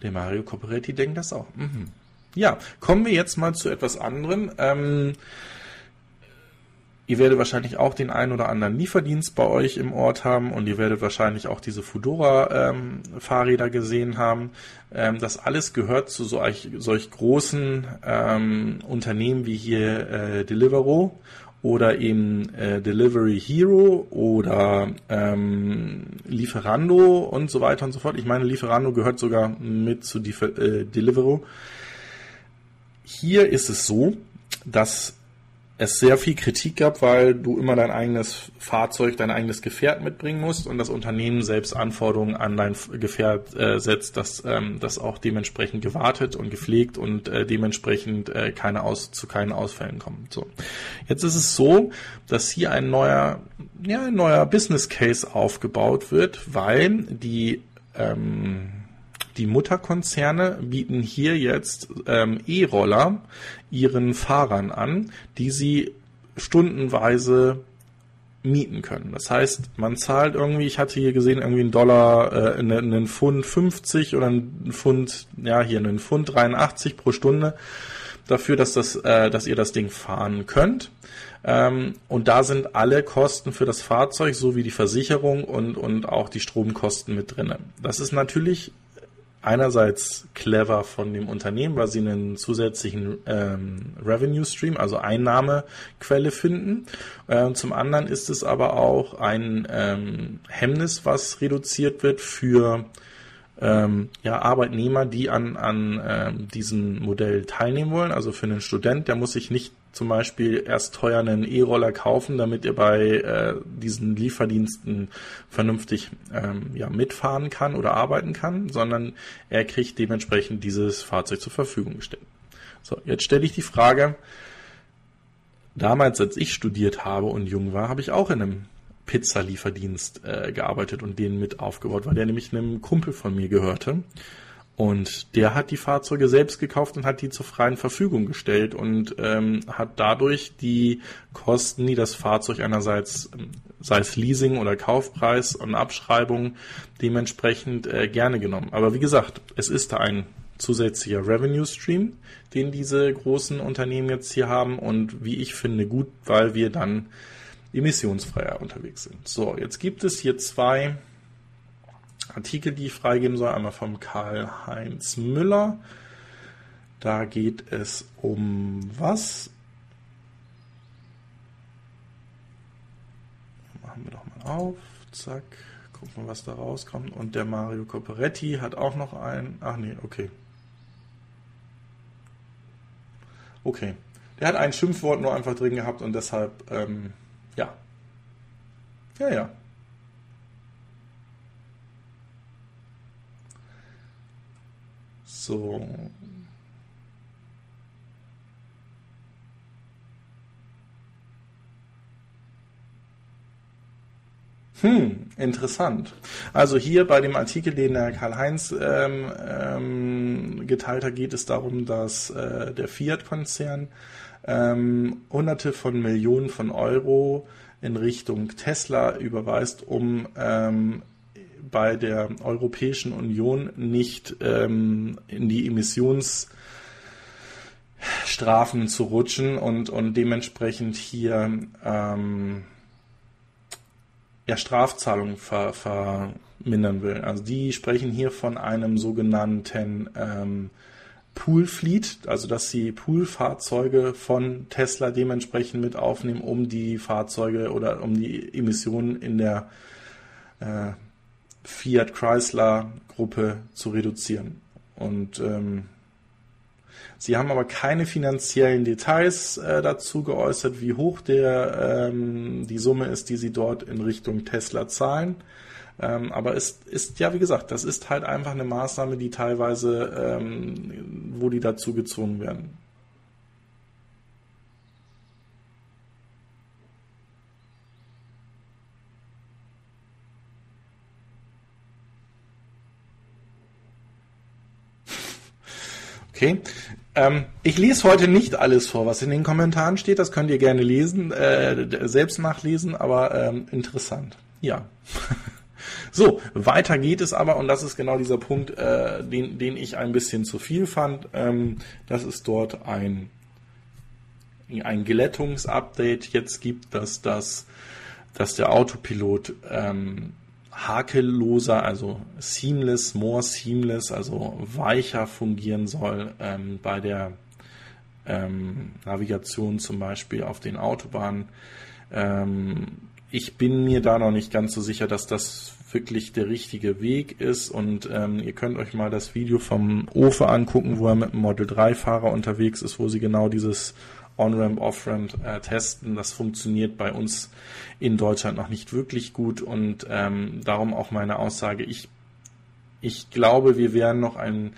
Der Mario Copperetti denkt das auch. Mhm. Ja, kommen wir jetzt mal zu etwas anderem. Ähm, ihr werdet wahrscheinlich auch den einen oder anderen Lieferdienst bei euch im Ort haben und ihr werdet wahrscheinlich auch diese Fudora-Fahrräder ähm, gesehen haben. Ähm, das alles gehört zu solch, solch großen ähm, Unternehmen wie hier äh, Deliveroo oder eben äh, Delivery Hero oder ähm, Lieferando und so weiter und so fort. Ich meine, Lieferando gehört sogar mit zu die, äh, Deliveroo. Hier ist es so, dass es sehr viel Kritik gab, weil du immer dein eigenes Fahrzeug, dein eigenes Gefährt mitbringen musst und das Unternehmen selbst Anforderungen an dein Gefährt äh, setzt, dass ähm, das auch dementsprechend gewartet und gepflegt und äh, dementsprechend äh, keine aus, zu keinen Ausfällen kommt. So. Jetzt ist es so, dass hier ein neuer, ja, ein neuer Business Case aufgebaut wird, weil die ähm, die Mutterkonzerne bieten hier jetzt ähm, E-Roller ihren Fahrern an, die sie stundenweise mieten können. Das heißt, man zahlt irgendwie, ich hatte hier gesehen, irgendwie einen Dollar, äh, einen, einen Pfund 50 oder einen Pfund, ja, hier einen Pfund 83 pro Stunde dafür, dass das, äh, dass ihr das Ding fahren könnt. Ähm, und da sind alle Kosten für das Fahrzeug sowie die Versicherung und, und auch die Stromkosten mit drinne. Das ist natürlich einerseits clever von dem Unternehmen, weil sie einen zusätzlichen ähm, Revenue Stream, also Einnahmequelle finden. Äh, zum anderen ist es aber auch ein ähm, Hemmnis, was reduziert wird für ähm, ja, Arbeitnehmer, die an, an ähm, diesem Modell teilnehmen wollen. Also für einen Student, der muss sich nicht zum Beispiel erst teuer einen E-Roller kaufen, damit er bei äh, diesen Lieferdiensten vernünftig ähm, ja, mitfahren kann oder arbeiten kann, sondern er kriegt dementsprechend dieses Fahrzeug zur Verfügung gestellt. So, jetzt stelle ich die Frage, damals, als ich studiert habe und jung war, habe ich auch in einem Pizzalieferdienst äh, gearbeitet und den mit aufgebaut, weil der nämlich einem Kumpel von mir gehörte. Und der hat die Fahrzeuge selbst gekauft und hat die zur freien Verfügung gestellt und ähm, hat dadurch die Kosten, die das Fahrzeug einerseits, ähm, sei es Leasing oder Kaufpreis und Abschreibung, dementsprechend äh, gerne genommen. Aber wie gesagt, es ist da ein zusätzlicher Revenue Stream, den diese großen Unternehmen jetzt hier haben und wie ich finde gut, weil wir dann emissionsfreier unterwegs sind. So, jetzt gibt es hier zwei Artikel, die ich freigeben soll. Einmal vom Karl-Heinz Müller. Da geht es um was? Machen wir doch mal auf. Zack. Gucken wir, was da rauskommt. Und der Mario Copperetti hat auch noch einen. Ach nee, okay. Okay. Der hat ein Schimpfwort nur einfach drin gehabt und deshalb ähm, ja. Ja, ja. So. Hm, interessant. Also hier bei dem Artikel, den der Karl-Heinz ähm, ähm, geteilt hat, geht es darum, dass äh, der Fiat-Konzern ähm, Hunderte von Millionen von Euro in Richtung Tesla überweist, um ähm, bei der Europäischen Union nicht ähm, in die Emissionsstrafen zu rutschen und, und dementsprechend hier ähm, ja, Strafzahlungen ver, vermindern will. Also die sprechen hier von einem sogenannten ähm, Poolfleet, also dass sie Poolfahrzeuge von Tesla dementsprechend mit aufnehmen, um die Fahrzeuge oder um die Emissionen in der äh, Fiat Chrysler Gruppe zu reduzieren. Und ähm, sie haben aber keine finanziellen Details äh, dazu geäußert, wie hoch der ähm, die Summe ist, die sie dort in Richtung Tesla zahlen. Ähm, aber es ist, ja, wie gesagt, das ist halt einfach eine Maßnahme, die teilweise, ähm, wo die dazu gezwungen werden. Okay. Ähm, ich lese heute nicht alles vor, was in den Kommentaren steht. Das könnt ihr gerne lesen, äh, selbst nachlesen, aber ähm, interessant. Ja. So, weiter geht es aber, und das ist genau dieser Punkt, äh, den, den ich ein bisschen zu viel fand, ähm, dass es dort ein, ein Glättungsupdate jetzt gibt, dass das, dass der Autopilot ähm, hakelloser, also seamless, more seamless, also weicher fungieren soll ähm, bei der ähm, Navigation zum Beispiel auf den Autobahnen. Ähm, ich bin mir da noch nicht ganz so sicher, dass das wirklich der richtige Weg ist. Und ähm, ihr könnt euch mal das Video vom Ofe angucken, wo er mit einem Model 3 Fahrer unterwegs ist, wo sie genau dieses On-Ramp, Off-Ramp äh, testen. Das funktioniert bei uns in Deutschland noch nicht wirklich gut und ähm, darum auch meine Aussage. Ich, ich glaube, wir werden noch ein,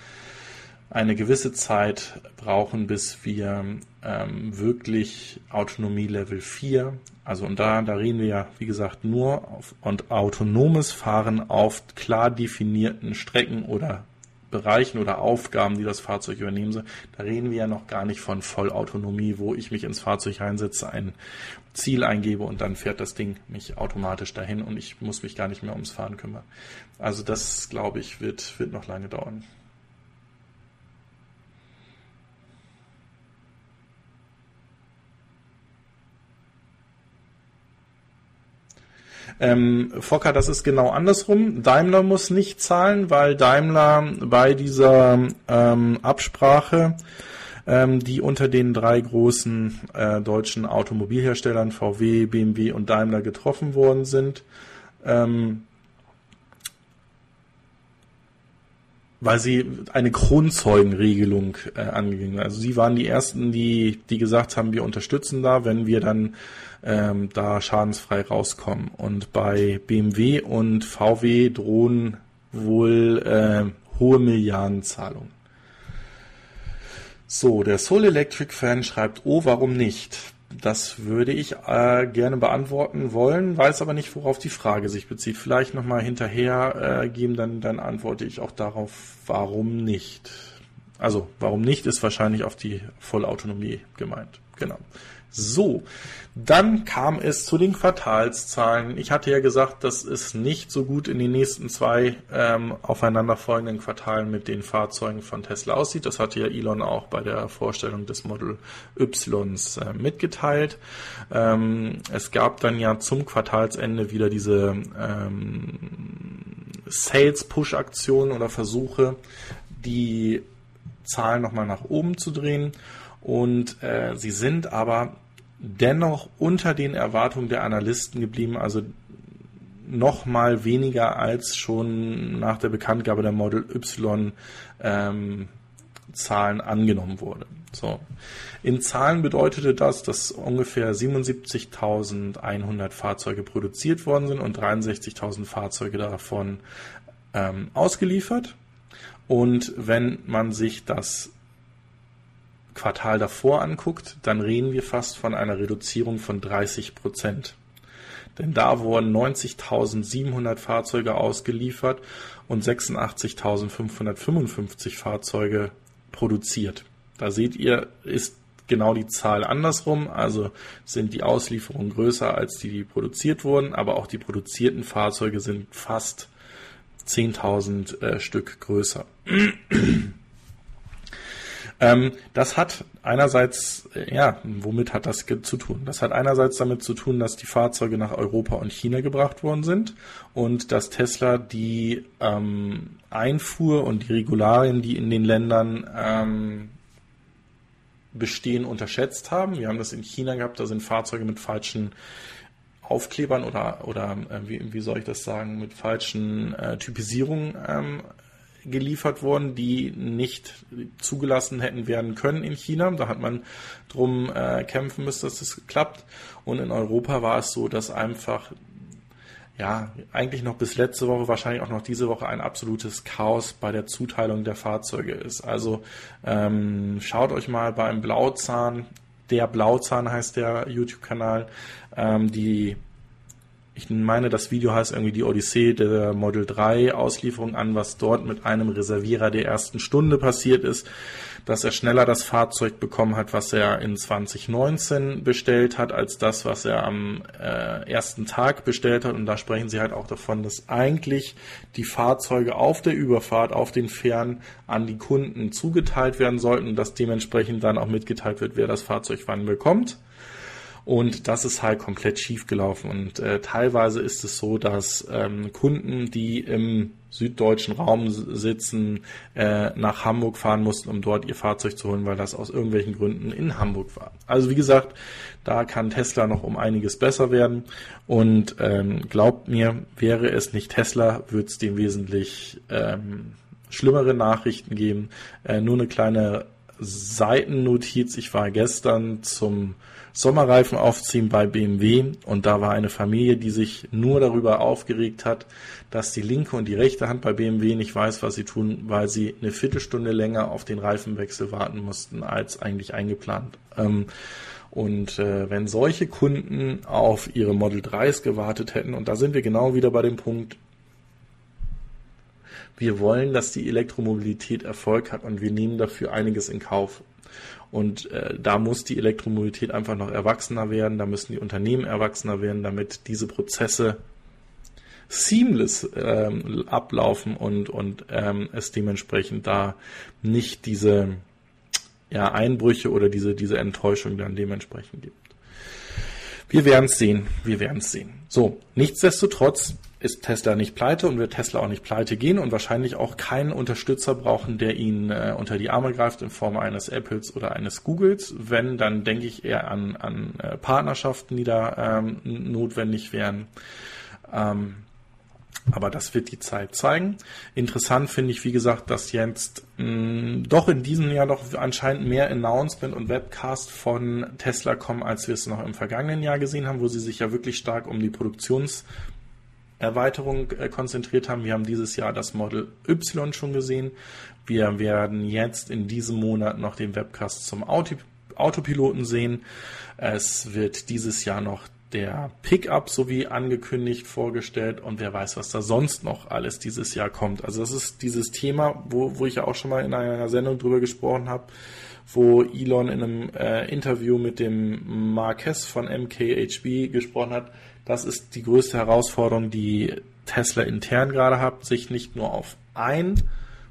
eine gewisse Zeit brauchen, bis wir ähm, wirklich Autonomie Level 4 also und da, da reden wir ja, wie gesagt, nur auf und autonomes Fahren auf klar definierten Strecken oder Bereichen oder Aufgaben, die das Fahrzeug übernehmen soll. Da reden wir ja noch gar nicht von Vollautonomie, wo ich mich ins Fahrzeug einsetze, ein Ziel eingebe und dann fährt das Ding mich automatisch dahin und ich muss mich gar nicht mehr ums Fahren kümmern. Also das, glaube ich, wird, wird noch lange dauern. Ähm, Fokker, das ist genau andersrum. Daimler muss nicht zahlen, weil Daimler bei dieser ähm, Absprache, ähm, die unter den drei großen äh, deutschen Automobilherstellern VW, BMW und Daimler getroffen worden sind, ähm, weil sie eine Kronzeugenregelung äh, angegangen. Also sie waren die ersten, die, die gesagt haben, wir unterstützen da, wenn wir dann ähm, da schadensfrei rauskommen. Und bei BMW und VW drohen wohl äh, hohe Milliardenzahlungen. So, der Soul Electric Fan schreibt, oh, warum nicht? Das würde ich äh, gerne beantworten wollen, weiß aber nicht, worauf die Frage sich bezieht. Vielleicht nochmal hinterher äh, geben, dann, dann antworte ich auch darauf, warum nicht. Also, warum nicht, ist wahrscheinlich auf die Vollautonomie gemeint. Genau. So, dann kam es zu den Quartalszahlen. Ich hatte ja gesagt, dass es nicht so gut in den nächsten zwei ähm, aufeinanderfolgenden Quartalen mit den Fahrzeugen von Tesla aussieht. Das hatte ja Elon auch bei der Vorstellung des Model Ys äh, mitgeteilt. Ähm, es gab dann ja zum Quartalsende wieder diese ähm, Sales-Push-Aktionen oder Versuche, die Zahlen nochmal nach oben zu drehen. Und äh, sie sind aber dennoch unter den Erwartungen der Analysten geblieben, also noch mal weniger als schon nach der Bekanntgabe der Model Y ähm, Zahlen angenommen wurde. So. In Zahlen bedeutete das, dass ungefähr 77.100 Fahrzeuge produziert worden sind und 63.000 Fahrzeuge davon ähm, ausgeliefert. Und wenn man sich das Quartal davor anguckt, dann reden wir fast von einer Reduzierung von 30 Prozent. Denn da wurden 90.700 Fahrzeuge ausgeliefert und 86.555 Fahrzeuge produziert. Da seht ihr, ist genau die Zahl andersrum. Also sind die Auslieferungen größer als die, die produziert wurden, aber auch die produzierten Fahrzeuge sind fast 10.000 äh, Stück größer. Ähm, das hat einerseits, äh, ja, womit hat das zu tun? Das hat einerseits damit zu tun, dass die Fahrzeuge nach Europa und China gebracht worden sind und dass Tesla die ähm, Einfuhr und die Regularien, die in den Ländern ähm, bestehen, unterschätzt haben. Wir haben das in China gehabt, da sind Fahrzeuge mit falschen Aufklebern oder, oder äh, wie, wie soll ich das sagen, mit falschen äh, Typisierungen ähm, geliefert worden, die nicht zugelassen hätten werden können in China. Da hat man drum äh, kämpfen müssen, dass das klappt. Und in Europa war es so, dass einfach ja, eigentlich noch bis letzte Woche, wahrscheinlich auch noch diese Woche ein absolutes Chaos bei der Zuteilung der Fahrzeuge ist. Also ähm, schaut euch mal beim Blauzahn, der Blauzahn heißt der YouTube-Kanal, ähm, die ich meine, das Video heißt irgendwie die Odyssee der Model 3 Auslieferung an, was dort mit einem Reservierer der ersten Stunde passiert ist, dass er schneller das Fahrzeug bekommen hat, was er in 2019 bestellt hat, als das, was er am äh, ersten Tag bestellt hat. Und da sprechen sie halt auch davon, dass eigentlich die Fahrzeuge auf der Überfahrt, auf den Fähren an die Kunden zugeteilt werden sollten und dass dementsprechend dann auch mitgeteilt wird, wer das Fahrzeug wann bekommt. Und das ist halt komplett schief gelaufen. Und äh, teilweise ist es so, dass ähm, Kunden, die im süddeutschen Raum sitzen, äh, nach Hamburg fahren mussten, um dort ihr Fahrzeug zu holen, weil das aus irgendwelchen Gründen in Hamburg war. Also wie gesagt, da kann Tesla noch um einiges besser werden. Und ähm, glaubt mir, wäre es nicht Tesla, würde es dem wesentlich ähm, schlimmere Nachrichten geben. Äh, nur eine kleine Seitennotiz. Ich war gestern zum Sommerreifen aufziehen bei BMW und da war eine Familie, die sich nur darüber aufgeregt hat, dass die linke und die rechte Hand bei BMW nicht weiß, was sie tun, weil sie eine Viertelstunde länger auf den Reifenwechsel warten mussten als eigentlich eingeplant. Ähm, und äh, wenn solche Kunden auf ihre Model 3s gewartet hätten, und da sind wir genau wieder bei dem Punkt, wir wollen, dass die Elektromobilität Erfolg hat und wir nehmen dafür einiges in Kauf. Und äh, da muss die Elektromobilität einfach noch erwachsener werden, da müssen die Unternehmen erwachsener werden, damit diese Prozesse seamless ähm, ablaufen und, und ähm, es dementsprechend da nicht diese ja, Einbrüche oder diese, diese Enttäuschung dann dementsprechend gibt. Wir werden es sehen, wir werden es sehen. So, nichtsdestotrotz ist Tesla nicht pleite und wird Tesla auch nicht pleite gehen und wahrscheinlich auch keinen Unterstützer brauchen, der ihn äh, unter die Arme greift in Form eines Apples oder eines Googles. Wenn, dann denke ich eher an, an äh, Partnerschaften, die da ähm, notwendig wären. Ähm, aber das wird die Zeit zeigen. Interessant finde ich, wie gesagt, dass jetzt mh, doch in diesem Jahr doch anscheinend mehr Announcement und Webcast von Tesla kommen, als wir es noch im vergangenen Jahr gesehen haben, wo sie sich ja wirklich stark um die Produktions- Erweiterung äh, konzentriert haben. Wir haben dieses Jahr das Model Y schon gesehen. Wir werden jetzt in diesem Monat noch den Webcast zum Auto Autopiloten sehen. Es wird dieses Jahr noch der Pickup sowie angekündigt vorgestellt und wer weiß, was da sonst noch alles dieses Jahr kommt. Also das ist dieses Thema, wo, wo ich ja auch schon mal in einer Sendung drüber gesprochen habe, wo Elon in einem äh, Interview mit dem Marquez von MKHB gesprochen hat, das ist die größte Herausforderung, die Tesla intern gerade hat, sich nicht nur auf ein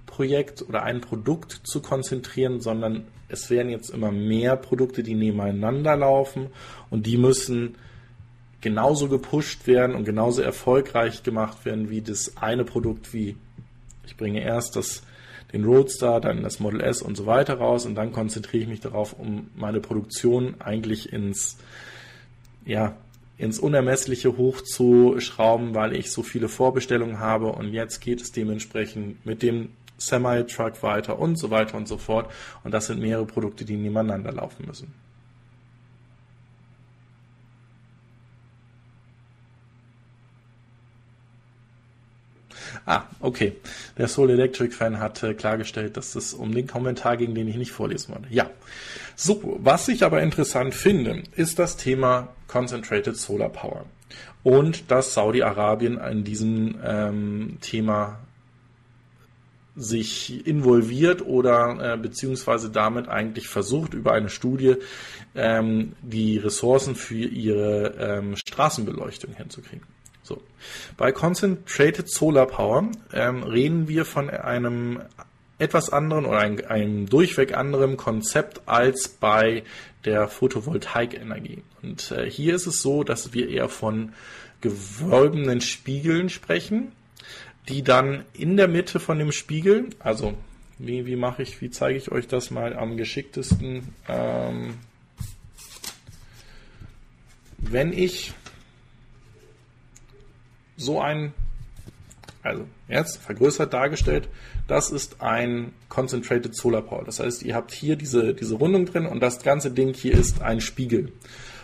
Projekt oder ein Produkt zu konzentrieren, sondern es werden jetzt immer mehr Produkte, die nebeneinander laufen und die müssen genauso gepusht werden und genauso erfolgreich gemacht werden wie das eine Produkt, wie ich bringe erst das, den Roadster, dann das Model S und so weiter raus und dann konzentriere ich mich darauf, um meine Produktion eigentlich ins, ja, ins Unermessliche hochzuschrauben, weil ich so viele Vorbestellungen habe und jetzt geht es dementsprechend mit dem Semi-Truck weiter und so weiter und so fort. Und das sind mehrere Produkte, die nebeneinander laufen müssen. Ah, okay. Der Soul Electric Fan hat äh, klargestellt, dass es um den Kommentar ging, den ich nicht vorlesen wollte. Ja. So, was ich aber interessant finde, ist das Thema Concentrated Solar Power. Und dass Saudi-Arabien in diesem ähm, Thema sich involviert oder äh, beziehungsweise damit eigentlich versucht, über eine Studie ähm, die Ressourcen für ihre ähm, Straßenbeleuchtung hinzukriegen. So. Bei Concentrated Solar Power ähm, reden wir von einem etwas anderen oder einem, einem durchweg anderen Konzept als bei der Photovoltaikenergie. Und äh, hier ist es so, dass wir eher von gewölbenen Spiegeln sprechen, die dann in der Mitte von dem Spiegel, also wie, wie mache ich, wie zeige ich euch das mal am geschicktesten? Ähm, wenn ich so ein, also jetzt vergrößert dargestellt, das ist ein Concentrated Solar Power. Das heißt, ihr habt hier diese, diese Rundung drin und das ganze Ding hier ist ein Spiegel.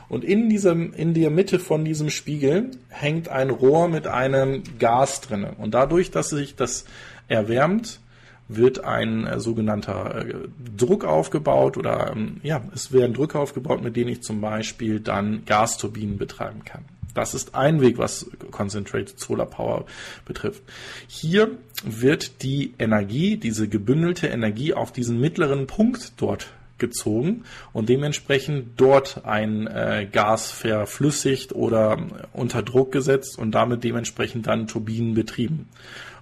Und in diesem, in der Mitte von diesem Spiegel hängt ein Rohr mit einem Gas drin. Und dadurch, dass sich das erwärmt, wird ein äh, sogenannter äh, Druck aufgebaut oder ähm, ja, es werden Drücke aufgebaut, mit denen ich zum Beispiel dann Gasturbinen betreiben kann. Das ist ein Weg, was Concentrated Solar Power betrifft. Hier wird die Energie, diese gebündelte Energie auf diesen mittleren Punkt dort gezogen und dementsprechend dort ein äh, Gas verflüssigt oder unter Druck gesetzt und damit dementsprechend dann Turbinen betrieben.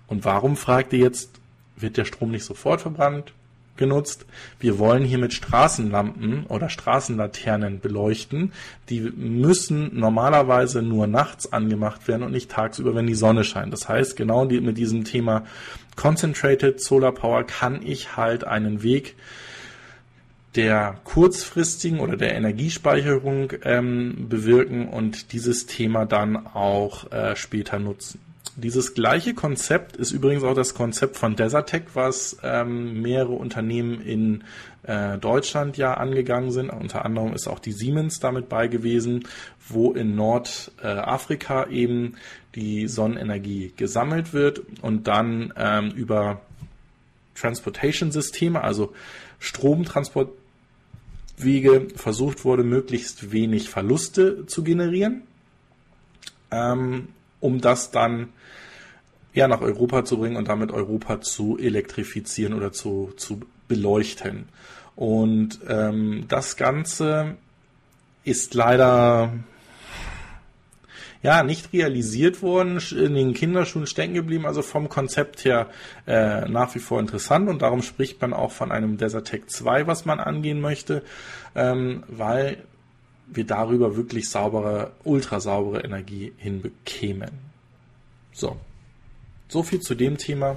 Und warum fragt ihr jetzt, wird der Strom nicht sofort verbrannt? Genutzt. Wir wollen hier mit Straßenlampen oder Straßenlaternen beleuchten. Die müssen normalerweise nur nachts angemacht werden und nicht tagsüber, wenn die Sonne scheint. Das heißt, genau mit diesem Thema Concentrated Solar Power kann ich halt einen Weg der kurzfristigen oder der Energiespeicherung ähm, bewirken und dieses Thema dann auch äh, später nutzen. Dieses gleiche Konzept ist übrigens auch das Konzept von Desertec, was ähm, mehrere Unternehmen in äh, Deutschland ja angegangen sind. Unter anderem ist auch die Siemens damit bei gewesen, wo in Nordafrika äh, eben die Sonnenenergie gesammelt wird und dann ähm, über Transportation-Systeme, also Stromtransport Wege versucht wurde, möglichst wenig Verluste zu generieren, ähm, um das dann ja, nach Europa zu bringen und damit Europa zu elektrifizieren oder zu, zu beleuchten. Und ähm, das Ganze ist leider ja, nicht realisiert worden, in den Kinderschuhen stecken geblieben, also vom Konzept her äh, nach wie vor interessant und darum spricht man auch von einem Desertec 2, was man angehen möchte, ähm, weil wir darüber wirklich saubere, ultra saubere Energie hinbekämen. So. So viel zu dem Thema.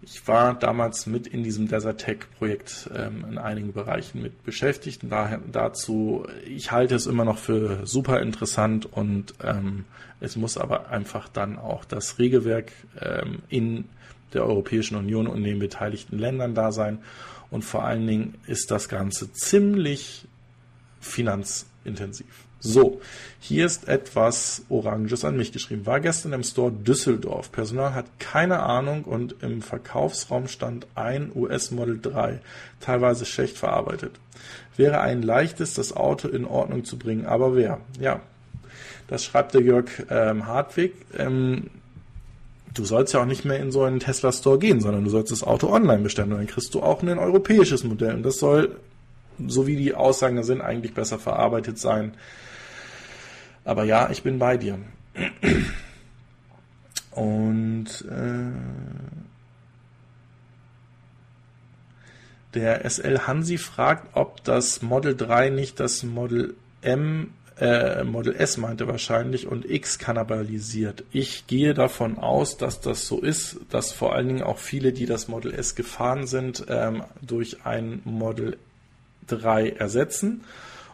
Ich war damals mit in diesem Desert Tech Projekt ähm, in einigen Bereichen mit beschäftigt und daher, dazu, ich halte es immer noch für super interessant und ähm, es muss aber einfach dann auch das Regelwerk ähm, in der Europäischen Union und den beteiligten Ländern da sein und vor allen Dingen ist das Ganze ziemlich finanzintensiv. So, hier ist etwas Oranges an mich geschrieben. War gestern im Store Düsseldorf. Personal hat keine Ahnung und im Verkaufsraum stand ein US Model 3, teilweise schlecht verarbeitet. Wäre ein leichtes, das Auto in Ordnung zu bringen, aber wer? Ja, das schreibt der Jörg ähm, Hartwig. Ähm, du sollst ja auch nicht mehr in so einen Tesla Store gehen, sondern du sollst das Auto online bestellen und dann kriegst du auch ein europäisches Modell und das soll, so wie die Aussagen sind, eigentlich besser verarbeitet sein aber ja, ich bin bei dir. Und äh, der SL Hansi fragt, ob das Model 3 nicht das Model M, äh, Model S meinte wahrscheinlich und X kannibalisiert. Ich gehe davon aus, dass das so ist, dass vor allen Dingen auch viele, die das Model S gefahren sind, ähm, durch ein Model 3 ersetzen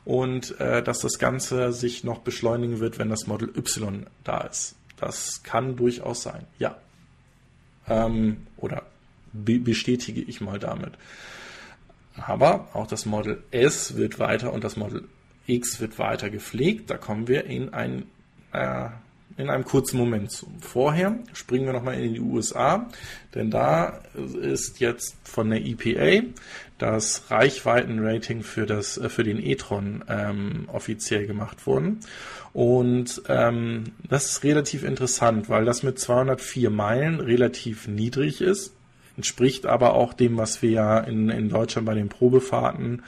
und äh, dass das Ganze sich noch beschleunigen wird, wenn das Model Y da ist. Das kann durchaus sein, ja. Ähm, oder be bestätige ich mal damit. Aber auch das Model S wird weiter und das Model X wird weiter gepflegt. Da kommen wir in ein äh, in einem kurzen Moment zu. Vorher springen wir nochmal in die USA, denn da ist jetzt von der EPA das Reichweitenrating für, das, äh, für den e-tron ähm, offiziell gemacht worden. Und ähm, das ist relativ interessant, weil das mit 204 Meilen relativ niedrig ist, entspricht aber auch dem, was wir ja in, in Deutschland bei den Probefahrten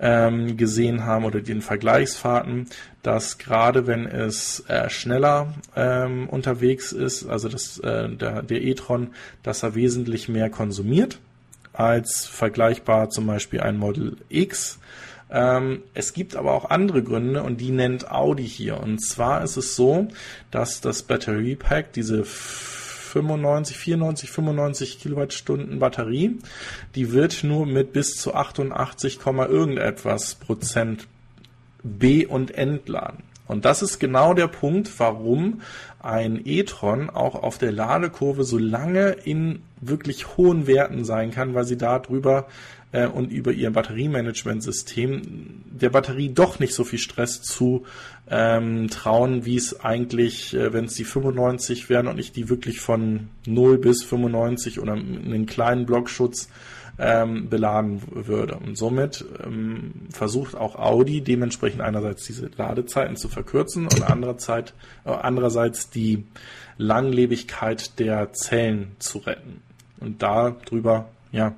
ähm, gesehen haben oder den Vergleichsfahrten, dass gerade wenn es äh, schneller ähm, unterwegs ist, also das, äh, der, der e-tron, dass er wesentlich mehr konsumiert als vergleichbar zum Beispiel ein Model X. Ähm, es gibt aber auch andere Gründe und die nennt Audi hier. Und zwar ist es so, dass das Battery Pack, diese 95, 94, 95 Kilowattstunden Batterie, die wird nur mit bis zu 88, irgendetwas Prozent B- und entladen. Und das ist genau der Punkt, warum ein e-tron auch auf der Ladekurve so lange in wirklich hohen Werten sein kann, weil sie darüber äh, und über ihr Batteriemanagementsystem der Batterie doch nicht so viel Stress zu ähm, trauen, wie es eigentlich, äh, wenn es die 95 wären und ich die wirklich von 0 bis 95 oder einen kleinen Blockschutz ähm, beladen würde. Und somit ähm, versucht auch Audi dementsprechend einerseits diese Ladezeiten zu verkürzen und andererseits, äh, andererseits die Langlebigkeit der Zellen zu retten. Und darüber, ja,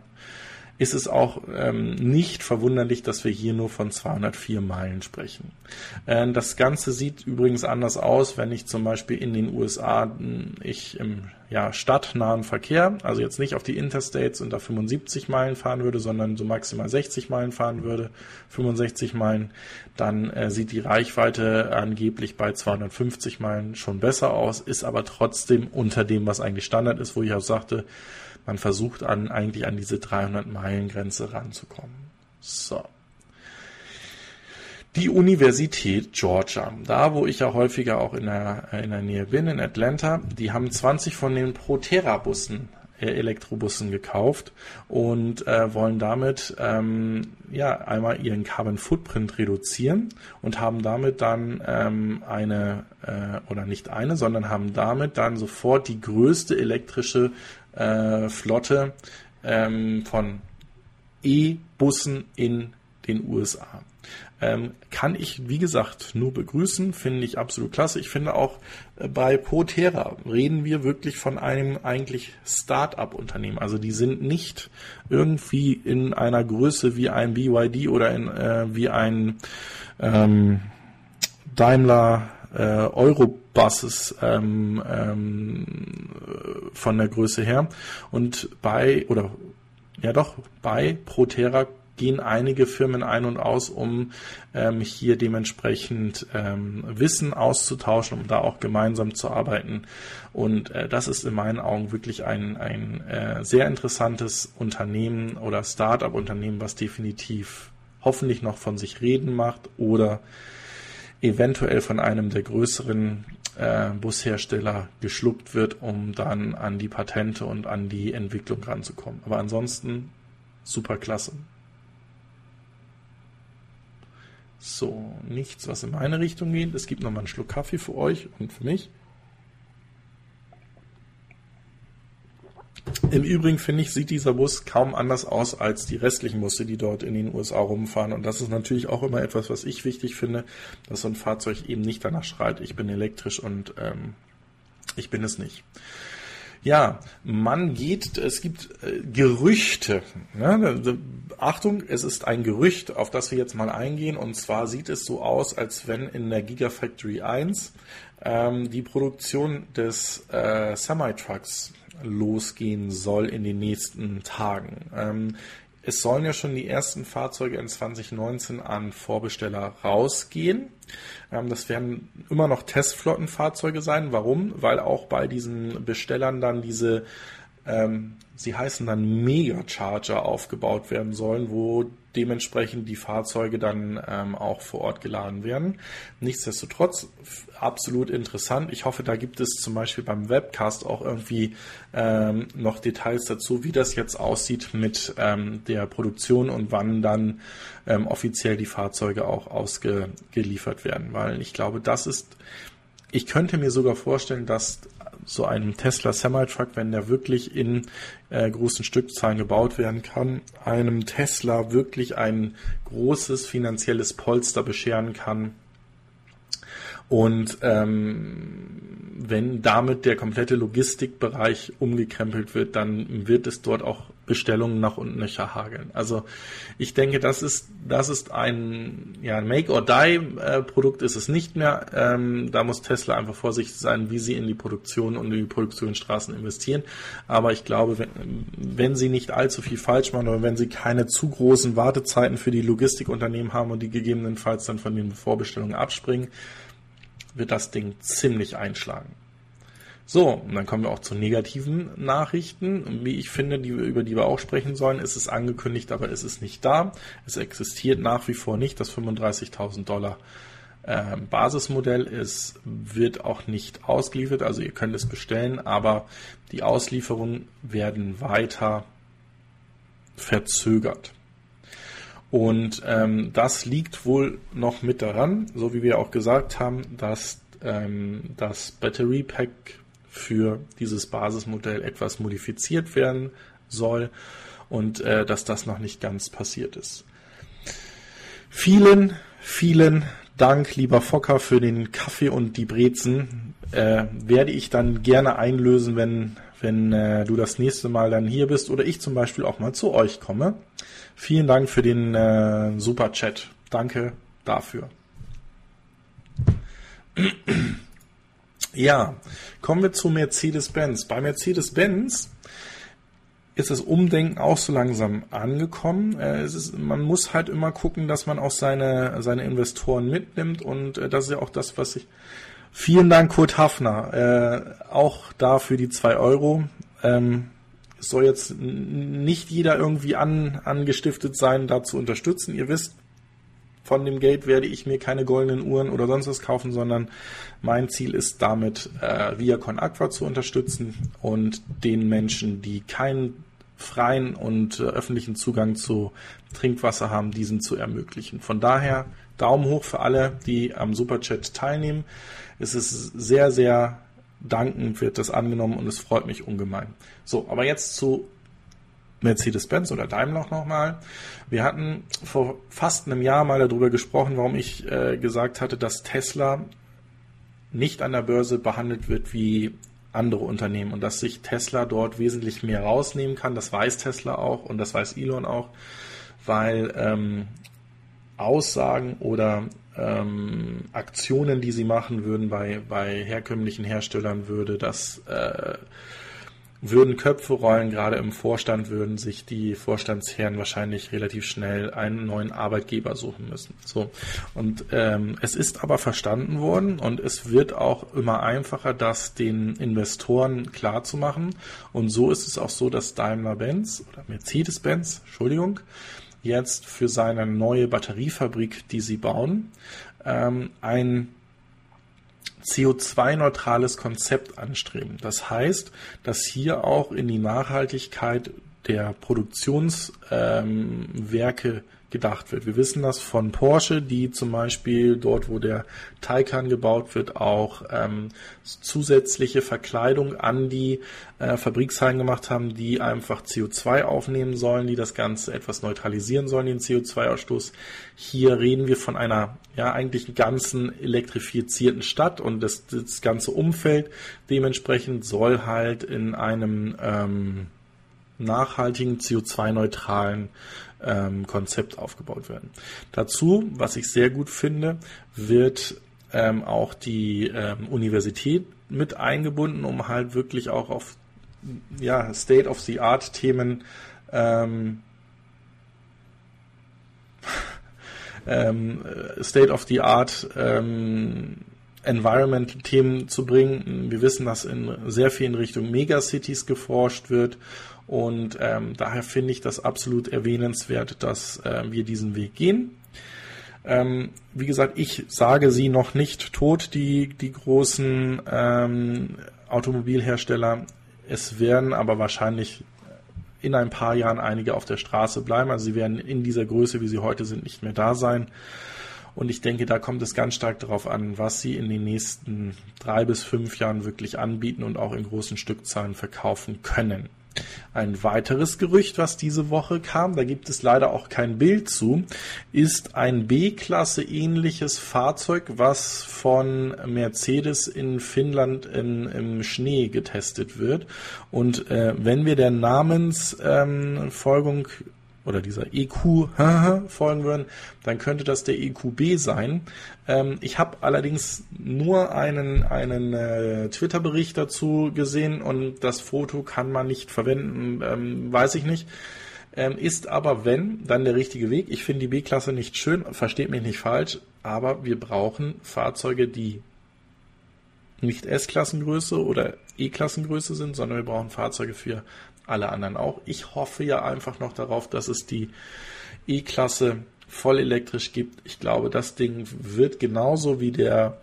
ist es auch ähm, nicht verwunderlich, dass wir hier nur von 204 Meilen sprechen. Äh, das Ganze sieht übrigens anders aus, wenn ich zum Beispiel in den USA hm, ich im ja, stadtnahen Verkehr, also jetzt nicht auf die Interstates unter 75 Meilen fahren würde, sondern so maximal 60 Meilen fahren würde, 65 Meilen, dann äh, sieht die Reichweite angeblich bei 250 Meilen schon besser aus, ist aber trotzdem unter dem, was eigentlich Standard ist, wo ich auch sagte, man versucht an, eigentlich an diese 300 Meilen Grenze ranzukommen. So. Die Universität Georgia, da wo ich ja häufiger auch in der, in der Nähe bin, in Atlanta, die haben 20 von den Protera-Bussen äh, Elektrobussen gekauft und äh, wollen damit ähm, ja einmal ihren Carbon Footprint reduzieren und haben damit dann ähm, eine äh, oder nicht eine, sondern haben damit dann sofort die größte elektrische äh, Flotte ähm, von E-Bussen in den USA. Ähm, kann ich, wie gesagt, nur begrüßen, finde ich absolut klasse. Ich finde auch äh, bei Protera reden wir wirklich von einem eigentlich Start-up-Unternehmen. Also die sind nicht irgendwie in einer Größe wie ein BYD oder in, äh, wie ein ähm, Daimler äh, Eurobuses ähm, ähm, von der Größe her. Und bei, oder ja doch, bei Protera gehen einige Firmen ein und aus, um ähm, hier dementsprechend ähm, Wissen auszutauschen, um da auch gemeinsam zu arbeiten. Und äh, das ist in meinen Augen wirklich ein, ein äh, sehr interessantes Unternehmen oder Start-up-Unternehmen, was definitiv hoffentlich noch von sich reden macht oder eventuell von einem der größeren äh, Bushersteller geschluckt wird, um dann an die Patente und an die Entwicklung ranzukommen. Aber ansonsten super klasse. So, nichts, was in meine Richtung geht. Es gibt nochmal einen Schluck Kaffee für euch und für mich. Im Übrigen finde ich, sieht dieser Bus kaum anders aus als die restlichen Busse, die dort in den USA rumfahren. Und das ist natürlich auch immer etwas, was ich wichtig finde, dass so ein Fahrzeug eben nicht danach schreit, ich bin elektrisch und ähm, ich bin es nicht. Ja, man geht, es gibt äh, Gerüchte. Ne? Achtung, es ist ein Gerücht, auf das wir jetzt mal eingehen. Und zwar sieht es so aus, als wenn in der Gigafactory 1 ähm, die Produktion des äh, Semi-Trucks losgehen soll in den nächsten Tagen. Ähm, es sollen ja schon die ersten Fahrzeuge in 2019 an Vorbesteller rausgehen. Ähm, das werden immer noch Testflottenfahrzeuge sein. Warum? Weil auch bei diesen Bestellern dann diese, ähm, sie heißen dann Mega-Charger aufgebaut werden sollen, wo dementsprechend die Fahrzeuge dann ähm, auch vor Ort geladen werden. Nichtsdestotrotz absolut interessant. Ich hoffe, da gibt es zum Beispiel beim Webcast auch irgendwie ähm, noch Details dazu, wie das jetzt aussieht mit ähm, der Produktion und wann dann ähm, offiziell die Fahrzeuge auch ausgeliefert werden. Weil ich glaube, das ist, ich könnte mir sogar vorstellen, dass so einem Tesla Semi-Truck, wenn der wirklich in äh, großen Stückzahlen gebaut werden kann, einem Tesla wirklich ein großes finanzielles Polster bescheren kann. Und ähm, wenn damit der komplette Logistikbereich umgekrempelt wird, dann wird es dort auch Bestellungen nach und nöcher hageln. Also ich denke, das ist, das ist ein ja, Make-or-Die-Produkt ist es nicht mehr. Ähm, da muss Tesla einfach vorsichtig sein, wie sie in die Produktion und die Produktionsstraßen investieren. Aber ich glaube, wenn, wenn sie nicht allzu viel falsch machen oder wenn sie keine zu großen Wartezeiten für die Logistikunternehmen haben und die gegebenenfalls dann von den Vorbestellungen abspringen, wird das Ding ziemlich einschlagen. So, und dann kommen wir auch zu negativen Nachrichten. Wie ich finde, die, über die wir auch sprechen sollen, ist es angekündigt, aber es ist nicht da. Es existiert nach wie vor nicht. Das 35.000 Dollar äh, Basismodell ist, wird auch nicht ausgeliefert. Also ihr könnt es bestellen, aber die Auslieferungen werden weiter verzögert. Und ähm, das liegt wohl noch mit daran, so wie wir auch gesagt haben, dass ähm, das Battery Pack für dieses Basismodell etwas modifiziert werden soll und äh, dass das noch nicht ganz passiert ist. Vielen, vielen Dank, lieber Fokker, für den Kaffee und die Brezen. Äh, werde ich dann gerne einlösen, wenn, wenn äh, du das nächste Mal dann hier bist oder ich zum Beispiel auch mal zu euch komme. Vielen Dank für den äh, Super Chat. Danke dafür. Ja, kommen wir zu Mercedes-Benz. Bei Mercedes-Benz ist das Umdenken auch so langsam angekommen. Äh, ist, man muss halt immer gucken, dass man auch seine, seine Investoren mitnimmt und äh, das ist ja auch das, was ich. Vielen Dank, Kurt Hafner. Äh, auch da für die zwei Euro. Ähm, es soll jetzt nicht jeder irgendwie an, angestiftet sein, da zu unterstützen. Ihr wisst, von dem Geld werde ich mir keine goldenen Uhren oder sonst was kaufen, sondern mein Ziel ist damit, äh, Via Con Aqua zu unterstützen und den Menschen, die keinen freien und äh, öffentlichen Zugang zu Trinkwasser haben, diesen zu ermöglichen. Von daher Daumen hoch für alle, die am Superchat teilnehmen. Es ist sehr, sehr dankend, wird das angenommen und es freut mich ungemein. So, aber jetzt zu Mercedes-Benz oder Daimler nochmal. Wir hatten vor fast einem Jahr mal darüber gesprochen, warum ich äh, gesagt hatte, dass Tesla nicht an der Börse behandelt wird wie andere Unternehmen und dass sich Tesla dort wesentlich mehr rausnehmen kann. Das weiß Tesla auch und das weiß Elon auch, weil ähm, Aussagen oder ähm, Aktionen, die sie machen würden bei, bei herkömmlichen Herstellern, würde das äh, würden Köpfe rollen, gerade im Vorstand würden sich die Vorstandsherren wahrscheinlich relativ schnell einen neuen Arbeitgeber suchen müssen. So. Und ähm, es ist aber verstanden worden und es wird auch immer einfacher, das den Investoren klarzumachen. Und so ist es auch so, dass Daimler-Benz oder Mercedes-Benz, Entschuldigung, jetzt für seine neue Batteriefabrik, die sie bauen, ähm, ein CO2-neutrales Konzept anstreben. Das heißt, dass hier auch in die Nachhaltigkeit der Produktionswerke ähm, gedacht wird. Wir wissen das von Porsche, die zum Beispiel dort, wo der Taycan gebaut wird, auch ähm, zusätzliche Verkleidung an die äh, Fabrikshallen gemacht haben, die einfach CO2 aufnehmen sollen, die das Ganze etwas neutralisieren sollen, den CO2-Ausstoß. Hier reden wir von einer ja eigentlich ganzen elektrifizierten Stadt und das, das ganze Umfeld dementsprechend soll halt in einem ähm, nachhaltigen, CO2-neutralen ähm, Konzept aufgebaut werden. Dazu, was ich sehr gut finde, wird ähm, auch die ähm, Universität mit eingebunden, um halt wirklich auch auf ja, State-of-the-Art-Themen ähm, ähm, State-of-the-Art ähm, Environmental-Themen zu bringen. Wir wissen, dass in sehr viel in Richtung Megacities geforscht wird und ähm, daher finde ich das absolut erwähnenswert, dass äh, wir diesen Weg gehen. Ähm, wie gesagt, ich sage sie noch nicht tot, die, die großen ähm, Automobilhersteller. Es werden aber wahrscheinlich in ein paar Jahren einige auf der Straße bleiben. Also sie werden in dieser Größe, wie sie heute sind, nicht mehr da sein. Und ich denke, da kommt es ganz stark darauf an, was sie in den nächsten drei bis fünf Jahren wirklich anbieten und auch in großen Stückzahlen verkaufen können. Ein weiteres Gerücht, was diese Woche kam, da gibt es leider auch kein Bild zu, ist ein B-Klasse ähnliches Fahrzeug, was von Mercedes in Finnland in, im Schnee getestet wird. Und äh, wenn wir der Namensfolgung ähm, oder dieser EQ folgen würden, dann könnte das der EQB sein. Ähm, ich habe allerdings nur einen, einen äh, Twitter-Bericht dazu gesehen und das Foto kann man nicht verwenden, ähm, weiß ich nicht. Ähm, ist aber, wenn, dann der richtige Weg. Ich finde die B-Klasse nicht schön, versteht mich nicht falsch, aber wir brauchen Fahrzeuge, die nicht S-Klassengröße oder E-Klassengröße sind, sondern wir brauchen Fahrzeuge für alle anderen auch. Ich hoffe ja einfach noch darauf, dass es die E-Klasse voll elektrisch gibt. Ich glaube, das Ding wird genauso wie der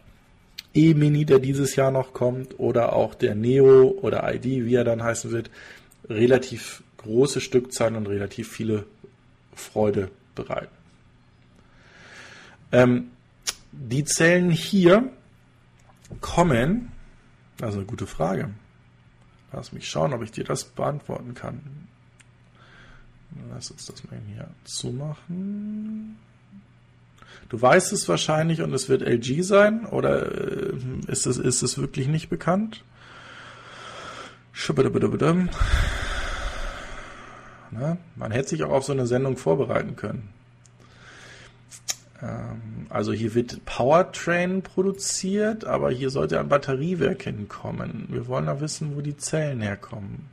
E-Mini, der dieses Jahr noch kommt, oder auch der Neo oder ID, wie er dann heißen wird, relativ große Stückzahlen und relativ viele Freude bereiten. Ähm, die Zellen hier kommen, also eine gute Frage. Lass mich schauen, ob ich dir das beantworten kann. Lass uns das mal hier zumachen. Du weißt es wahrscheinlich und es wird LG sein oder äh, ist es, ist es wirklich nicht bekannt? Na, man hätte sich auch auf so eine Sendung vorbereiten können. Ähm, also hier wird Powertrain produziert, aber hier sollte ein Batteriewerk hinkommen. Wir wollen da wissen, wo die Zellen herkommen.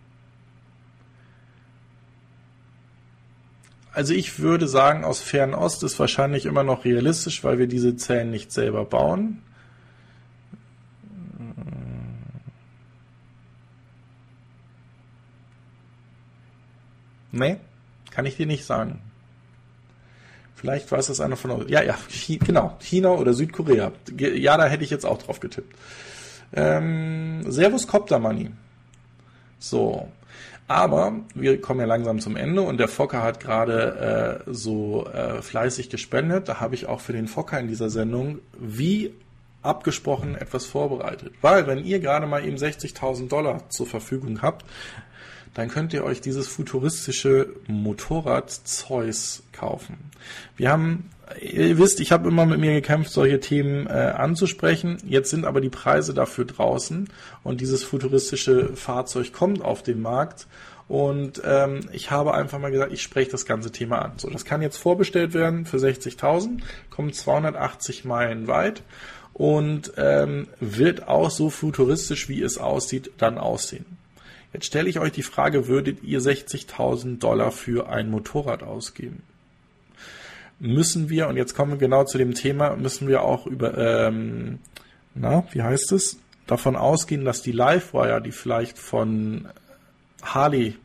Also ich würde sagen, aus Fernost ist wahrscheinlich immer noch realistisch, weil wir diese Zellen nicht selber bauen. Nee, kann ich dir nicht sagen. Vielleicht weiß das einer von euch. Ja, ja, genau. China oder Südkorea. Ja, da hätte ich jetzt auch drauf getippt. Ähm, Servus Copter Money. So. Aber wir kommen ja langsam zum Ende und der Fokker hat gerade äh, so äh, fleißig gespendet. Da habe ich auch für den Fokker in dieser Sendung wie abgesprochen etwas vorbereitet. Weil wenn ihr gerade mal eben 60.000 Dollar zur Verfügung habt, dann könnt ihr euch dieses futuristische Motorrad Zeus kaufen. Wir haben, ihr wisst, ich habe immer mit mir gekämpft, solche Themen äh, anzusprechen. Jetzt sind aber die Preise dafür draußen und dieses futuristische Fahrzeug kommt auf den Markt. Und ähm, ich habe einfach mal gesagt, ich spreche das ganze Thema an. So, das kann jetzt vorbestellt werden für 60.000, kommt 280 Meilen weit und ähm, wird auch so futuristisch, wie es aussieht, dann aussehen. Jetzt stelle ich euch die Frage, würdet ihr 60.000 Dollar für ein Motorrad ausgeben? Müssen wir, und jetzt kommen wir genau zu dem Thema, müssen wir auch über, ähm, na, wie heißt es, davon ausgehen, dass die Livewire, die vielleicht von Harley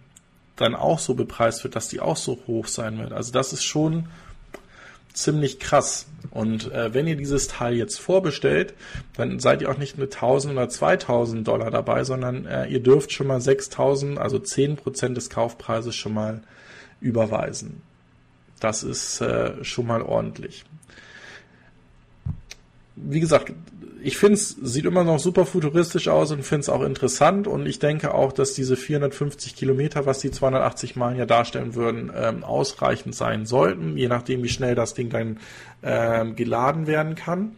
dann auch so bepreist wird, dass die auch so hoch sein wird. Also das ist schon ziemlich krass. Und äh, wenn ihr dieses Teil jetzt vorbestellt, dann seid ihr auch nicht mit 1000 oder 2000 Dollar dabei, sondern äh, ihr dürft schon mal 6000, also 10% des Kaufpreises schon mal überweisen. Das ist äh, schon mal ordentlich. Wie gesagt, ich finde es sieht immer noch super futuristisch aus und finde es auch interessant und ich denke auch, dass diese 450 Kilometer, was die 280 Meilen ja darstellen würden, ähm, ausreichend sein sollten, je nachdem, wie schnell das Ding dann ähm, geladen werden kann.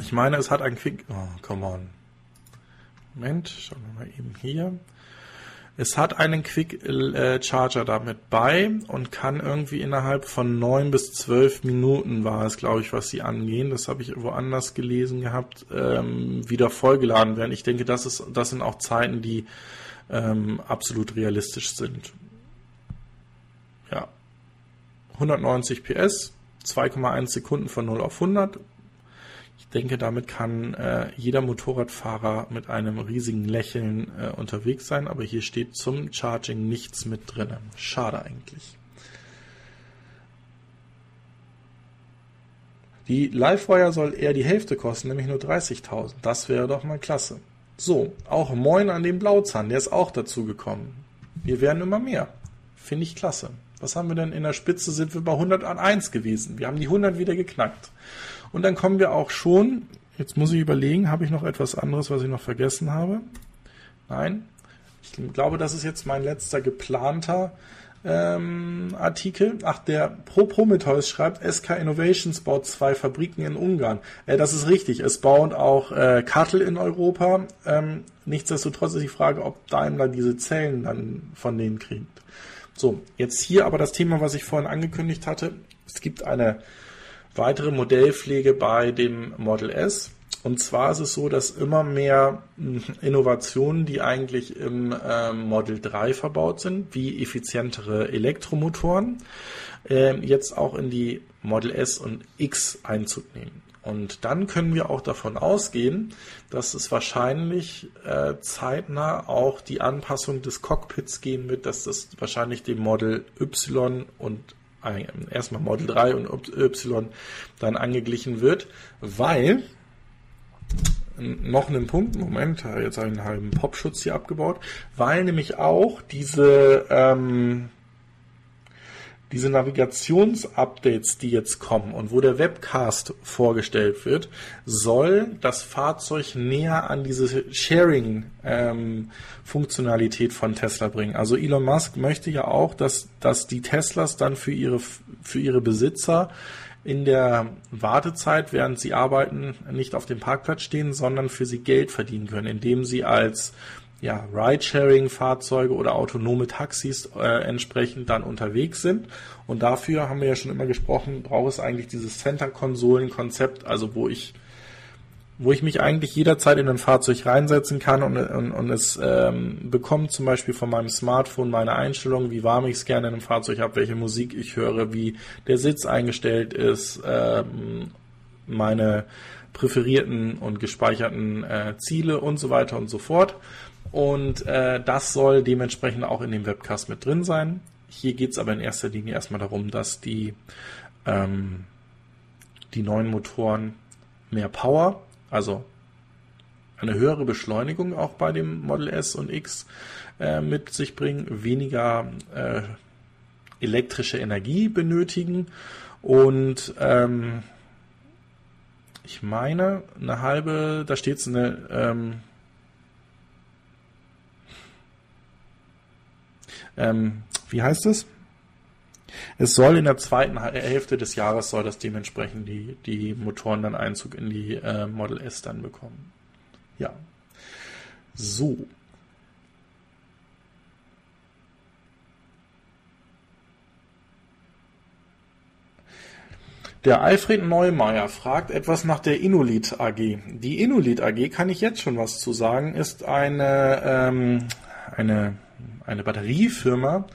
Ich meine, es hat ein Quick. Oh, come on. Moment, schauen wir mal eben hier. Es hat einen Quick äh, Charger damit bei und kann irgendwie innerhalb von neun bis zwölf Minuten war es, glaube ich, was sie angehen. Das habe ich woanders gelesen gehabt, ähm, wieder vollgeladen werden. Ich denke, das ist, das sind auch Zeiten, die ähm, absolut realistisch sind. Ja. 190 PS, 2,1 Sekunden von 0 auf 100 ich denke, damit kann äh, jeder Motorradfahrer mit einem riesigen Lächeln äh, unterwegs sein, aber hier steht zum Charging nichts mit drin. Schade eigentlich. Die Livewire soll eher die Hälfte kosten, nämlich nur 30.000. Das wäre doch mal klasse. So, auch Moin an den Blauzahn, der ist auch dazu gekommen. Wir werden immer mehr. Finde ich klasse. Was haben wir denn in der Spitze? Sind wir bei 101 gewesen. Wir haben die 100 wieder geknackt. Und dann kommen wir auch schon, jetzt muss ich überlegen, habe ich noch etwas anderes, was ich noch vergessen habe? Nein. Ich glaube, das ist jetzt mein letzter geplanter ähm, Artikel. Ach, der Pro Prometheus schreibt, SK Innovations baut zwei Fabriken in Ungarn. Äh, das ist richtig. Es baut auch äh, Kattel in Europa. Ähm, nichtsdestotrotz ist die Frage, ob Daimler diese Zellen dann von denen kriegt. So, jetzt hier aber das Thema, was ich vorhin angekündigt hatte. Es gibt eine weitere Modellpflege bei dem Model S. Und zwar ist es so, dass immer mehr hm, Innovationen, die eigentlich im äh, Model 3 verbaut sind, wie effizientere Elektromotoren, äh, jetzt auch in die Model S und X Einzug nehmen. Und dann können wir auch davon ausgehen, dass es wahrscheinlich äh, zeitnah auch die Anpassung des Cockpits geben wird, dass das wahrscheinlich dem Model Y und erstmal Model 3 und Y dann angeglichen wird, weil noch einen Punkt, Moment, jetzt einen halben Popschutz hier abgebaut, weil nämlich auch diese ähm, diese Navigationsupdates, die jetzt kommen und wo der Webcast vorgestellt wird, soll das Fahrzeug näher an diese Sharing-Funktionalität ähm, von Tesla bringen. Also Elon Musk möchte ja auch, dass, dass die Teslas dann für ihre, für ihre Besitzer in der Wartezeit, während sie arbeiten, nicht auf dem Parkplatz stehen, sondern für sie Geld verdienen können, indem sie als ja, Ride-Sharing-Fahrzeuge oder autonome Taxis äh, entsprechend dann unterwegs sind. Und dafür haben wir ja schon immer gesprochen, braucht es eigentlich dieses Center-Konsolen-Konzept, also wo ich wo ich mich eigentlich jederzeit in ein Fahrzeug reinsetzen kann und, und, und es ähm, bekommt zum Beispiel von meinem Smartphone meine Einstellungen, wie warm ich es gerne in einem Fahrzeug habe, welche Musik ich höre, wie der Sitz eingestellt ist, ähm, meine präferierten und gespeicherten äh, Ziele und so weiter und so fort. Und äh, das soll dementsprechend auch in dem Webcast mit drin sein. Hier geht es aber in erster Linie erstmal darum, dass die, ähm, die neuen Motoren mehr Power also eine höhere Beschleunigung auch bei dem Model S und X äh, mit sich bringen, weniger äh, elektrische Energie benötigen und ähm, ich meine, eine halbe, da steht es eine, ähm, ähm, wie heißt es? Es soll in der zweiten Hälfte des Jahres soll das dementsprechend die, die Motoren dann Einzug in die äh, Model S dann bekommen. Ja. So. Der Alfred Neumeier fragt etwas nach der Inulit AG. Die Inulit AG, kann ich jetzt schon was zu sagen, ist eine, ähm, eine, eine Batteriefirma,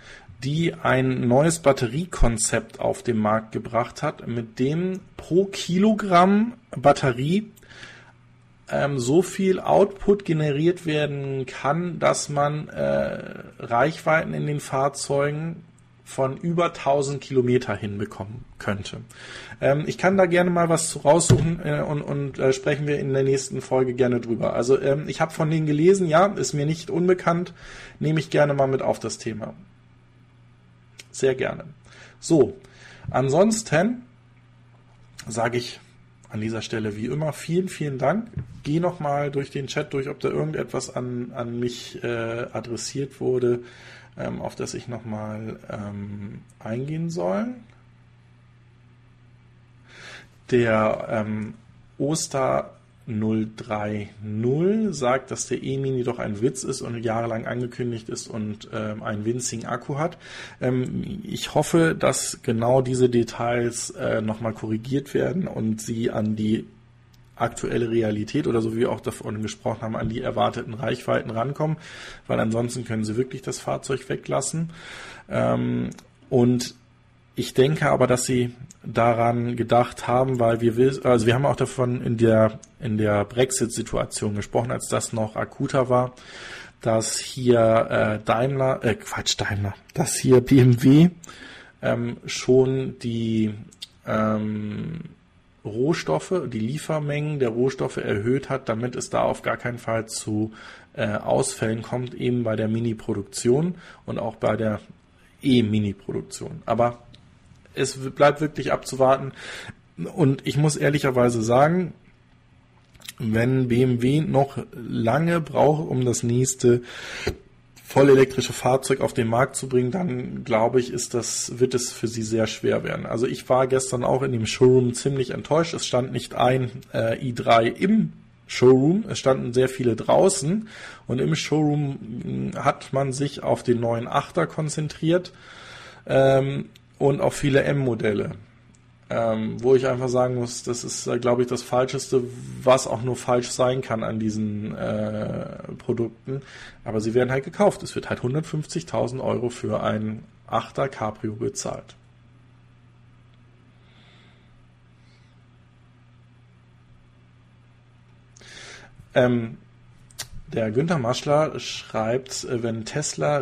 die ein neues Batteriekonzept auf den Markt gebracht hat, mit dem pro Kilogramm Batterie ähm, so viel Output generiert werden kann, dass man äh, Reichweiten in den Fahrzeugen von über 1000 Kilometer hinbekommen könnte. Ähm, ich kann da gerne mal was raussuchen äh, und, und äh, sprechen wir in der nächsten Folge gerne drüber. Also ähm, ich habe von denen gelesen, ja, ist mir nicht unbekannt, nehme ich gerne mal mit auf das Thema. Sehr gerne. So, ansonsten sage ich an dieser Stelle wie immer vielen, vielen Dank. Geh nochmal durch den Chat durch, ob da irgendetwas an, an mich äh, adressiert wurde, ähm, auf das ich nochmal ähm, eingehen soll. Der ähm, Oster 030 sagt, dass der E-Mini doch ein Witz ist und jahrelang angekündigt ist und ähm, einen winzigen Akku hat. Ähm, ich hoffe, dass genau diese Details äh, nochmal korrigiert werden und sie an die aktuelle Realität oder so wie wir auch davon gesprochen haben, an die erwarteten Reichweiten rankommen, weil ansonsten können sie wirklich das Fahrzeug weglassen. Ähm, und ich denke aber, dass sie daran gedacht haben, weil wir also wir haben auch davon in der in der Brexit-Situation gesprochen, als das noch akuter war, dass hier äh, Daimler, äh, Quatsch Daimler, dass hier BMW ähm, schon die ähm, Rohstoffe, die Liefermengen der Rohstoffe erhöht hat, damit es da auf gar keinen Fall zu äh, Ausfällen kommt, eben bei der Mini-Produktion und auch bei der E-Mini-Produktion. Aber es bleibt wirklich abzuwarten. Und ich muss ehrlicherweise sagen, wenn BMW noch lange braucht, um das nächste vollelektrische Fahrzeug auf den Markt zu bringen, dann glaube ich, ist das, wird es für sie sehr schwer werden. Also ich war gestern auch in dem Showroom ziemlich enttäuscht. Es stand nicht ein äh, i3 im Showroom, es standen sehr viele draußen und im Showroom hm, hat man sich auf den neuen Achter konzentriert. Ähm, und auch viele M-Modelle. Ähm, wo ich einfach sagen muss, das ist, äh, glaube ich, das Falscheste, was auch nur falsch sein kann an diesen äh, Produkten. Aber sie werden halt gekauft. Es wird halt 150.000 Euro für ein 8er Cabrio bezahlt. Ähm, der Günther Maschler schreibt, äh, wenn Tesla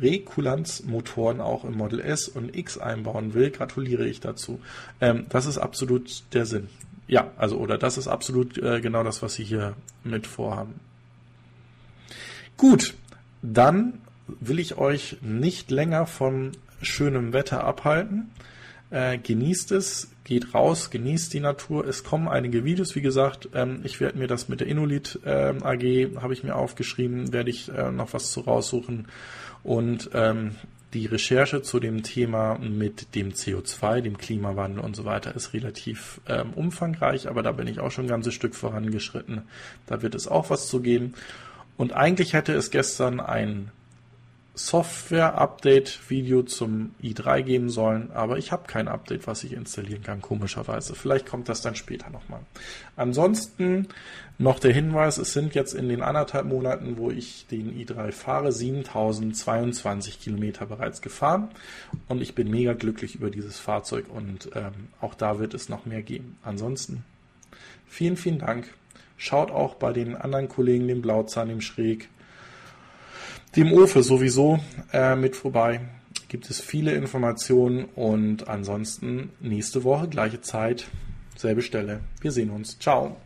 Rekulanzmotoren auch im Model S und X einbauen will, gratuliere ich dazu. Ähm, das ist absolut der Sinn. Ja, also oder das ist absolut äh, genau das, was Sie hier mit vorhaben. Gut, dann will ich euch nicht länger von schönem Wetter abhalten. Äh, genießt es, geht raus, genießt die Natur. Es kommen einige Videos, wie gesagt. Ähm, ich werde mir das mit der Inulit äh, AG, habe ich mir aufgeschrieben, werde ich äh, noch was zu raussuchen. Und ähm, die Recherche zu dem Thema mit dem CO2, dem Klimawandel und so weiter ist relativ ähm, umfangreich, aber da bin ich auch schon ein ganzes Stück vorangeschritten. Da wird es auch was zu geben. Und eigentlich hätte es gestern ein Software-Update-Video zum i3 geben sollen, aber ich habe kein Update, was ich installieren kann, komischerweise. Vielleicht kommt das dann später nochmal. Ansonsten noch der Hinweis, es sind jetzt in den anderthalb Monaten, wo ich den i3 fahre, 7022 Kilometer bereits gefahren und ich bin mega glücklich über dieses Fahrzeug und ähm, auch da wird es noch mehr geben. Ansonsten vielen, vielen Dank. Schaut auch bei den anderen Kollegen, dem Blauzahn, dem Schräg, dem Ofe sowieso äh, mit vorbei. Gibt es viele Informationen und ansonsten nächste Woche gleiche Zeit, selbe Stelle. Wir sehen uns. Ciao.